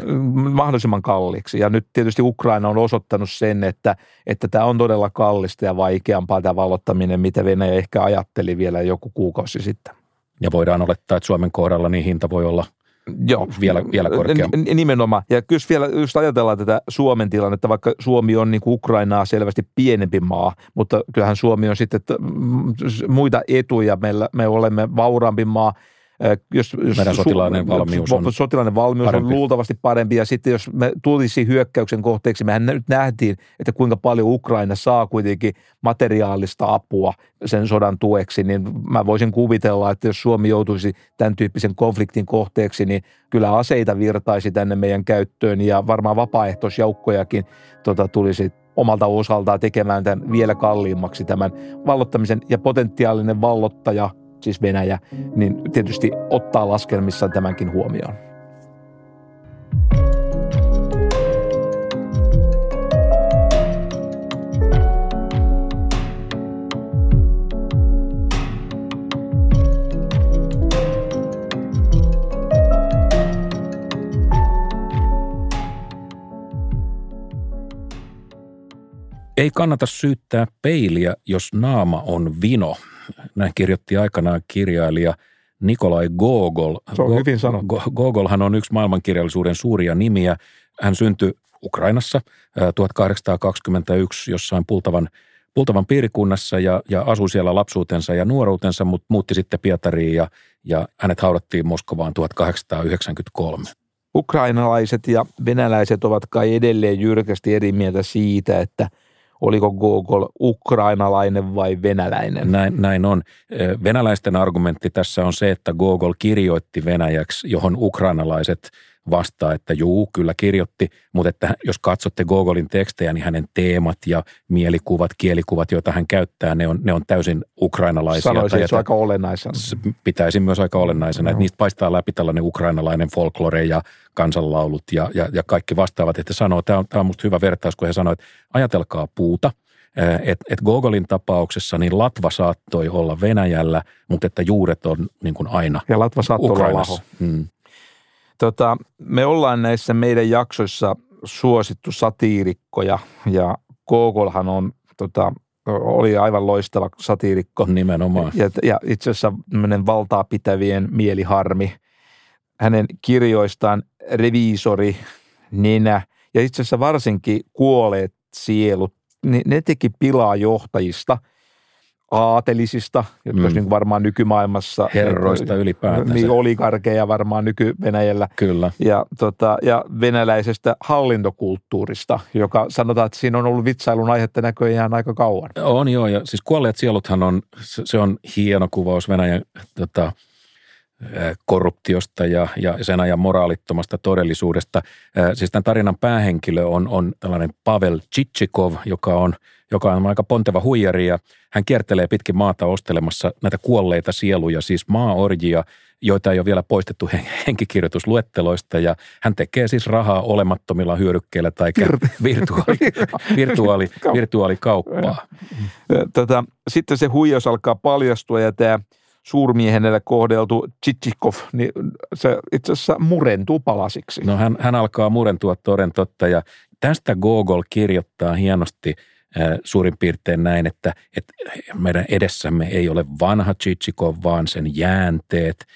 Mahdollisimman kalliiksi. Ja nyt tietysti Ukraina on osoittanut sen, että, että tämä on todella kallista ja vaikeampaa tämä vallottaminen, mitä Venäjä ehkä ajatteli vielä joku kuukausi sitten. Ja voidaan olettaa, että Suomen kohdalla niin hinta voi olla Joo. Vielä, vielä korkeampi. Nimenomaan. Ja kyllä vielä just ajatellaan tätä Suomen tilannetta, vaikka Suomi on niin kuin Ukrainaa selvästi pienempi maa, mutta kyllähän Suomi on sitten muita etuja. Meillä, me olemme vauraampi maa – jos, jos Meidän sotilainen valmius on Sotilainen valmius parempi. on luultavasti parempi ja sitten jos me tulisi hyökkäyksen kohteeksi, mehän nyt nähtiin, että kuinka paljon Ukraina saa kuitenkin materiaalista apua sen sodan tueksi, niin mä voisin kuvitella, että jos Suomi joutuisi tämän tyyppisen konfliktin kohteeksi, niin kyllä aseita virtaisi tänne meidän käyttöön ja varmaan vapaaehtoisjoukkojakin tota, tulisi omalta osaltaan tekemään tämän vielä kalliimmaksi tämän vallottamisen ja potentiaalinen vallottaja – siis Venäjä, niin tietysti ottaa laskelmissaan tämänkin huomioon. Ei kannata syyttää peiliä, jos naama on vino. Näin kirjoitti aikanaan kirjailija Nikolai Gogol. Se on hyvin sanottu. Gogolhan on yksi maailmankirjallisuuden suuria nimiä. Hän syntyi Ukrainassa 1821 jossain Pultavan, Pultavan piirikunnassa ja, ja asui siellä lapsuutensa ja nuoruutensa, mutta muutti sitten Pietariin ja, ja hänet haudattiin Moskovaan 1893. Ukrainalaiset ja venäläiset ovat kai edelleen jyrkästi eri mieltä siitä, että oliko Gogol ukrainalainen vai venäläinen. Näin, näin on. Venäläisten argumentti tässä on se, että Gogol kirjoitti venäjäksi, johon ukrainalaiset – vastaa, että juu, kyllä kirjoitti, mutta että jos katsotte Gogolin tekstejä, niin hänen teemat ja mielikuvat, kielikuvat, joita hän käyttää, ne on, ne on täysin ukrainalaisia. Sanoisin, että se on aika olennaisena. Pitäisin myös aika olennaisena, no. että niistä paistaa läpi tällainen ukrainalainen folklore ja kansanlaulut ja, ja, ja kaikki vastaavat, että sanoo, tämä on, tämä on musta hyvä vertaus, kun he sanoo, että ajatelkaa puuta, että et Gogolin tapauksessa niin Latva saattoi olla Venäjällä, mutta että juuret on niin kuin aina Ja Latva saattoi olla Laho. Mm. Tota, me ollaan näissä meidän jaksoissa suosittu satiirikkoja ja Gogolhan on tota, oli aivan loistava satiirikko. Nimenomaan. Ja, ja itse asiassa valtaa pitävien mieliharmi. Hänen kirjoistaan reviisori, nenä ja itse asiassa varsinkin kuolleet sielut, niin ne teki pilaa johtajista – aatelisista, jotka mm. niin varmaan nykymaailmassa. Herroista ylipäätään. Niin oligarkeja varmaan nyky-Venäjällä. Kyllä. Ja, tota, ja venäläisestä hallintokulttuurista, joka sanotaan, että siinä on ollut vitsailun aihetta näköjään aika kauan. On joo, ja siis kuolleet sieluthan on, se on hieno kuvaus Venäjän tota, korruptiosta ja, ja sen ajan moraalittomasta todellisuudesta. Siis tämän tarinan päähenkilö on, on tällainen Pavel Chichikov, joka on, joka on aika ponteva huijari ja hän kiertelee pitkin maata ostelemassa näitä kuolleita sieluja, siis maaorjia, joita ei ole vielä poistettu henkikirjoitusluetteloista ja hän tekee siis rahaa olemattomilla hyödykkeillä tai virtuaali, virtuaali, virtuaalikauppaa. Tätä, sitten se huijaus alkaa paljastua ja tämä – suurmiehenelle kohdeltu Chichikov, niin se itse asiassa murentuu palasiksi. No hän, hän alkaa murentua toden totta ja tästä Google kirjoittaa hienosti suurin piirtein näin, että, että meidän edessämme ei ole vanha Chichikov, vaan sen jäänteet –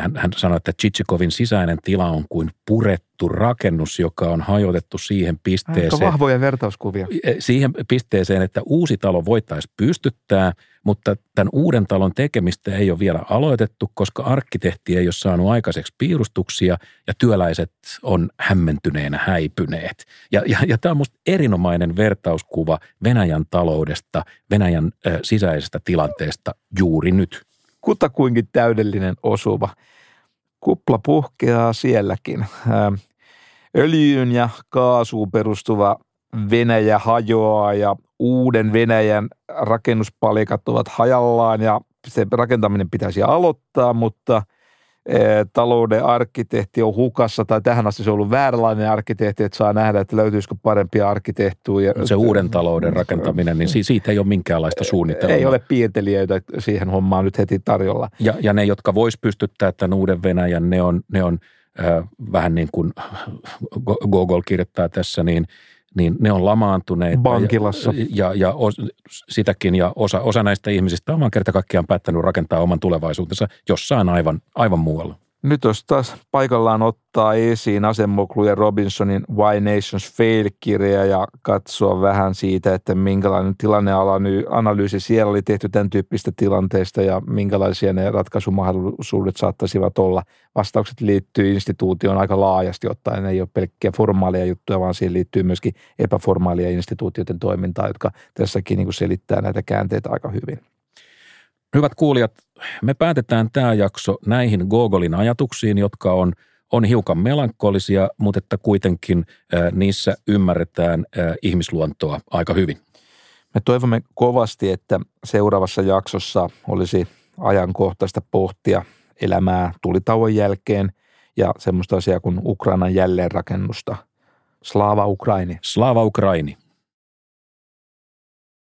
hän, hän sanoi, että Chichikovin sisäinen tila on kuin purettu rakennus, joka on hajotettu siihen pisteeseen. Aika vahvoja vertauskuvia. Siihen pisteeseen, että uusi talo voitaisiin pystyttää, mutta tämän uuden talon tekemistä ei ole vielä aloitettu, koska arkkitehti ei ole saanut aikaiseksi piirustuksia ja työläiset on hämmentyneenä häipyneet. Ja, ja, ja tämä on minusta erinomainen vertauskuva Venäjän taloudesta, Venäjän äh, sisäisestä tilanteesta juuri nyt kutakuinkin täydellinen osuva. Kupla puhkeaa sielläkin. Öljyyn ja kaasuun perustuva Venäjä hajoaa ja uuden Venäjän rakennuspalikat ovat hajallaan ja se rakentaminen pitäisi aloittaa, mutta – talouden arkkitehti on hukassa, tai tähän asti se on ollut vääränlainen arkkitehti, että saa nähdä, että löytyisikö parempia arkkitehtuja. Se uuden talouden rakentaminen, niin siitä ei ole minkäänlaista suunnitelmaa. Ei ole piirtelijöitä siihen hommaan nyt heti tarjolla. Ja, ja ne, jotka vois pystyttää tämän uuden Venäjän, ne on, ne on äh, vähän niin kuin Google kirjoittaa tässä, niin – niin ne on lamaantuneet. Vankilassa. Ja, ja, ja os, sitäkin, ja osa, osa näistä ihmisistä on vaan kerta kaikkiaan päättänyt rakentaa oman tulevaisuutensa jossain aivan, aivan muualla. Nyt olisi taas paikallaan ottaa esiin Asemoglu ja Robinsonin Why Nations Fail-kirja ja katsoa vähän siitä, että minkälainen tilanneanalyysi siellä oli tehty tämän tyyppistä tilanteesta ja minkälaisia ne ratkaisumahdollisuudet saattaisivat olla. Vastaukset liittyy instituutioon aika laajasti ottaen, ne ei ole pelkkiä formaalia juttuja, vaan siihen liittyy myöskin epäformaalia instituutioiden toimintaa, jotka tässäkin niin selittää näitä käänteitä aika hyvin. Hyvät kuulijat, me päätetään tämä jakso näihin Gogolin ajatuksiin, jotka on, on hiukan melankolisia, mutta että kuitenkin äh, niissä ymmärretään äh, ihmisluontoa aika hyvin. Me toivomme kovasti, että seuraavassa jaksossa olisi ajankohtaista pohtia elämää tulitauon jälkeen ja semmoista asiaa kuin Ukrainan jälleenrakennusta. Slava Ukraini. Slava Ukraini.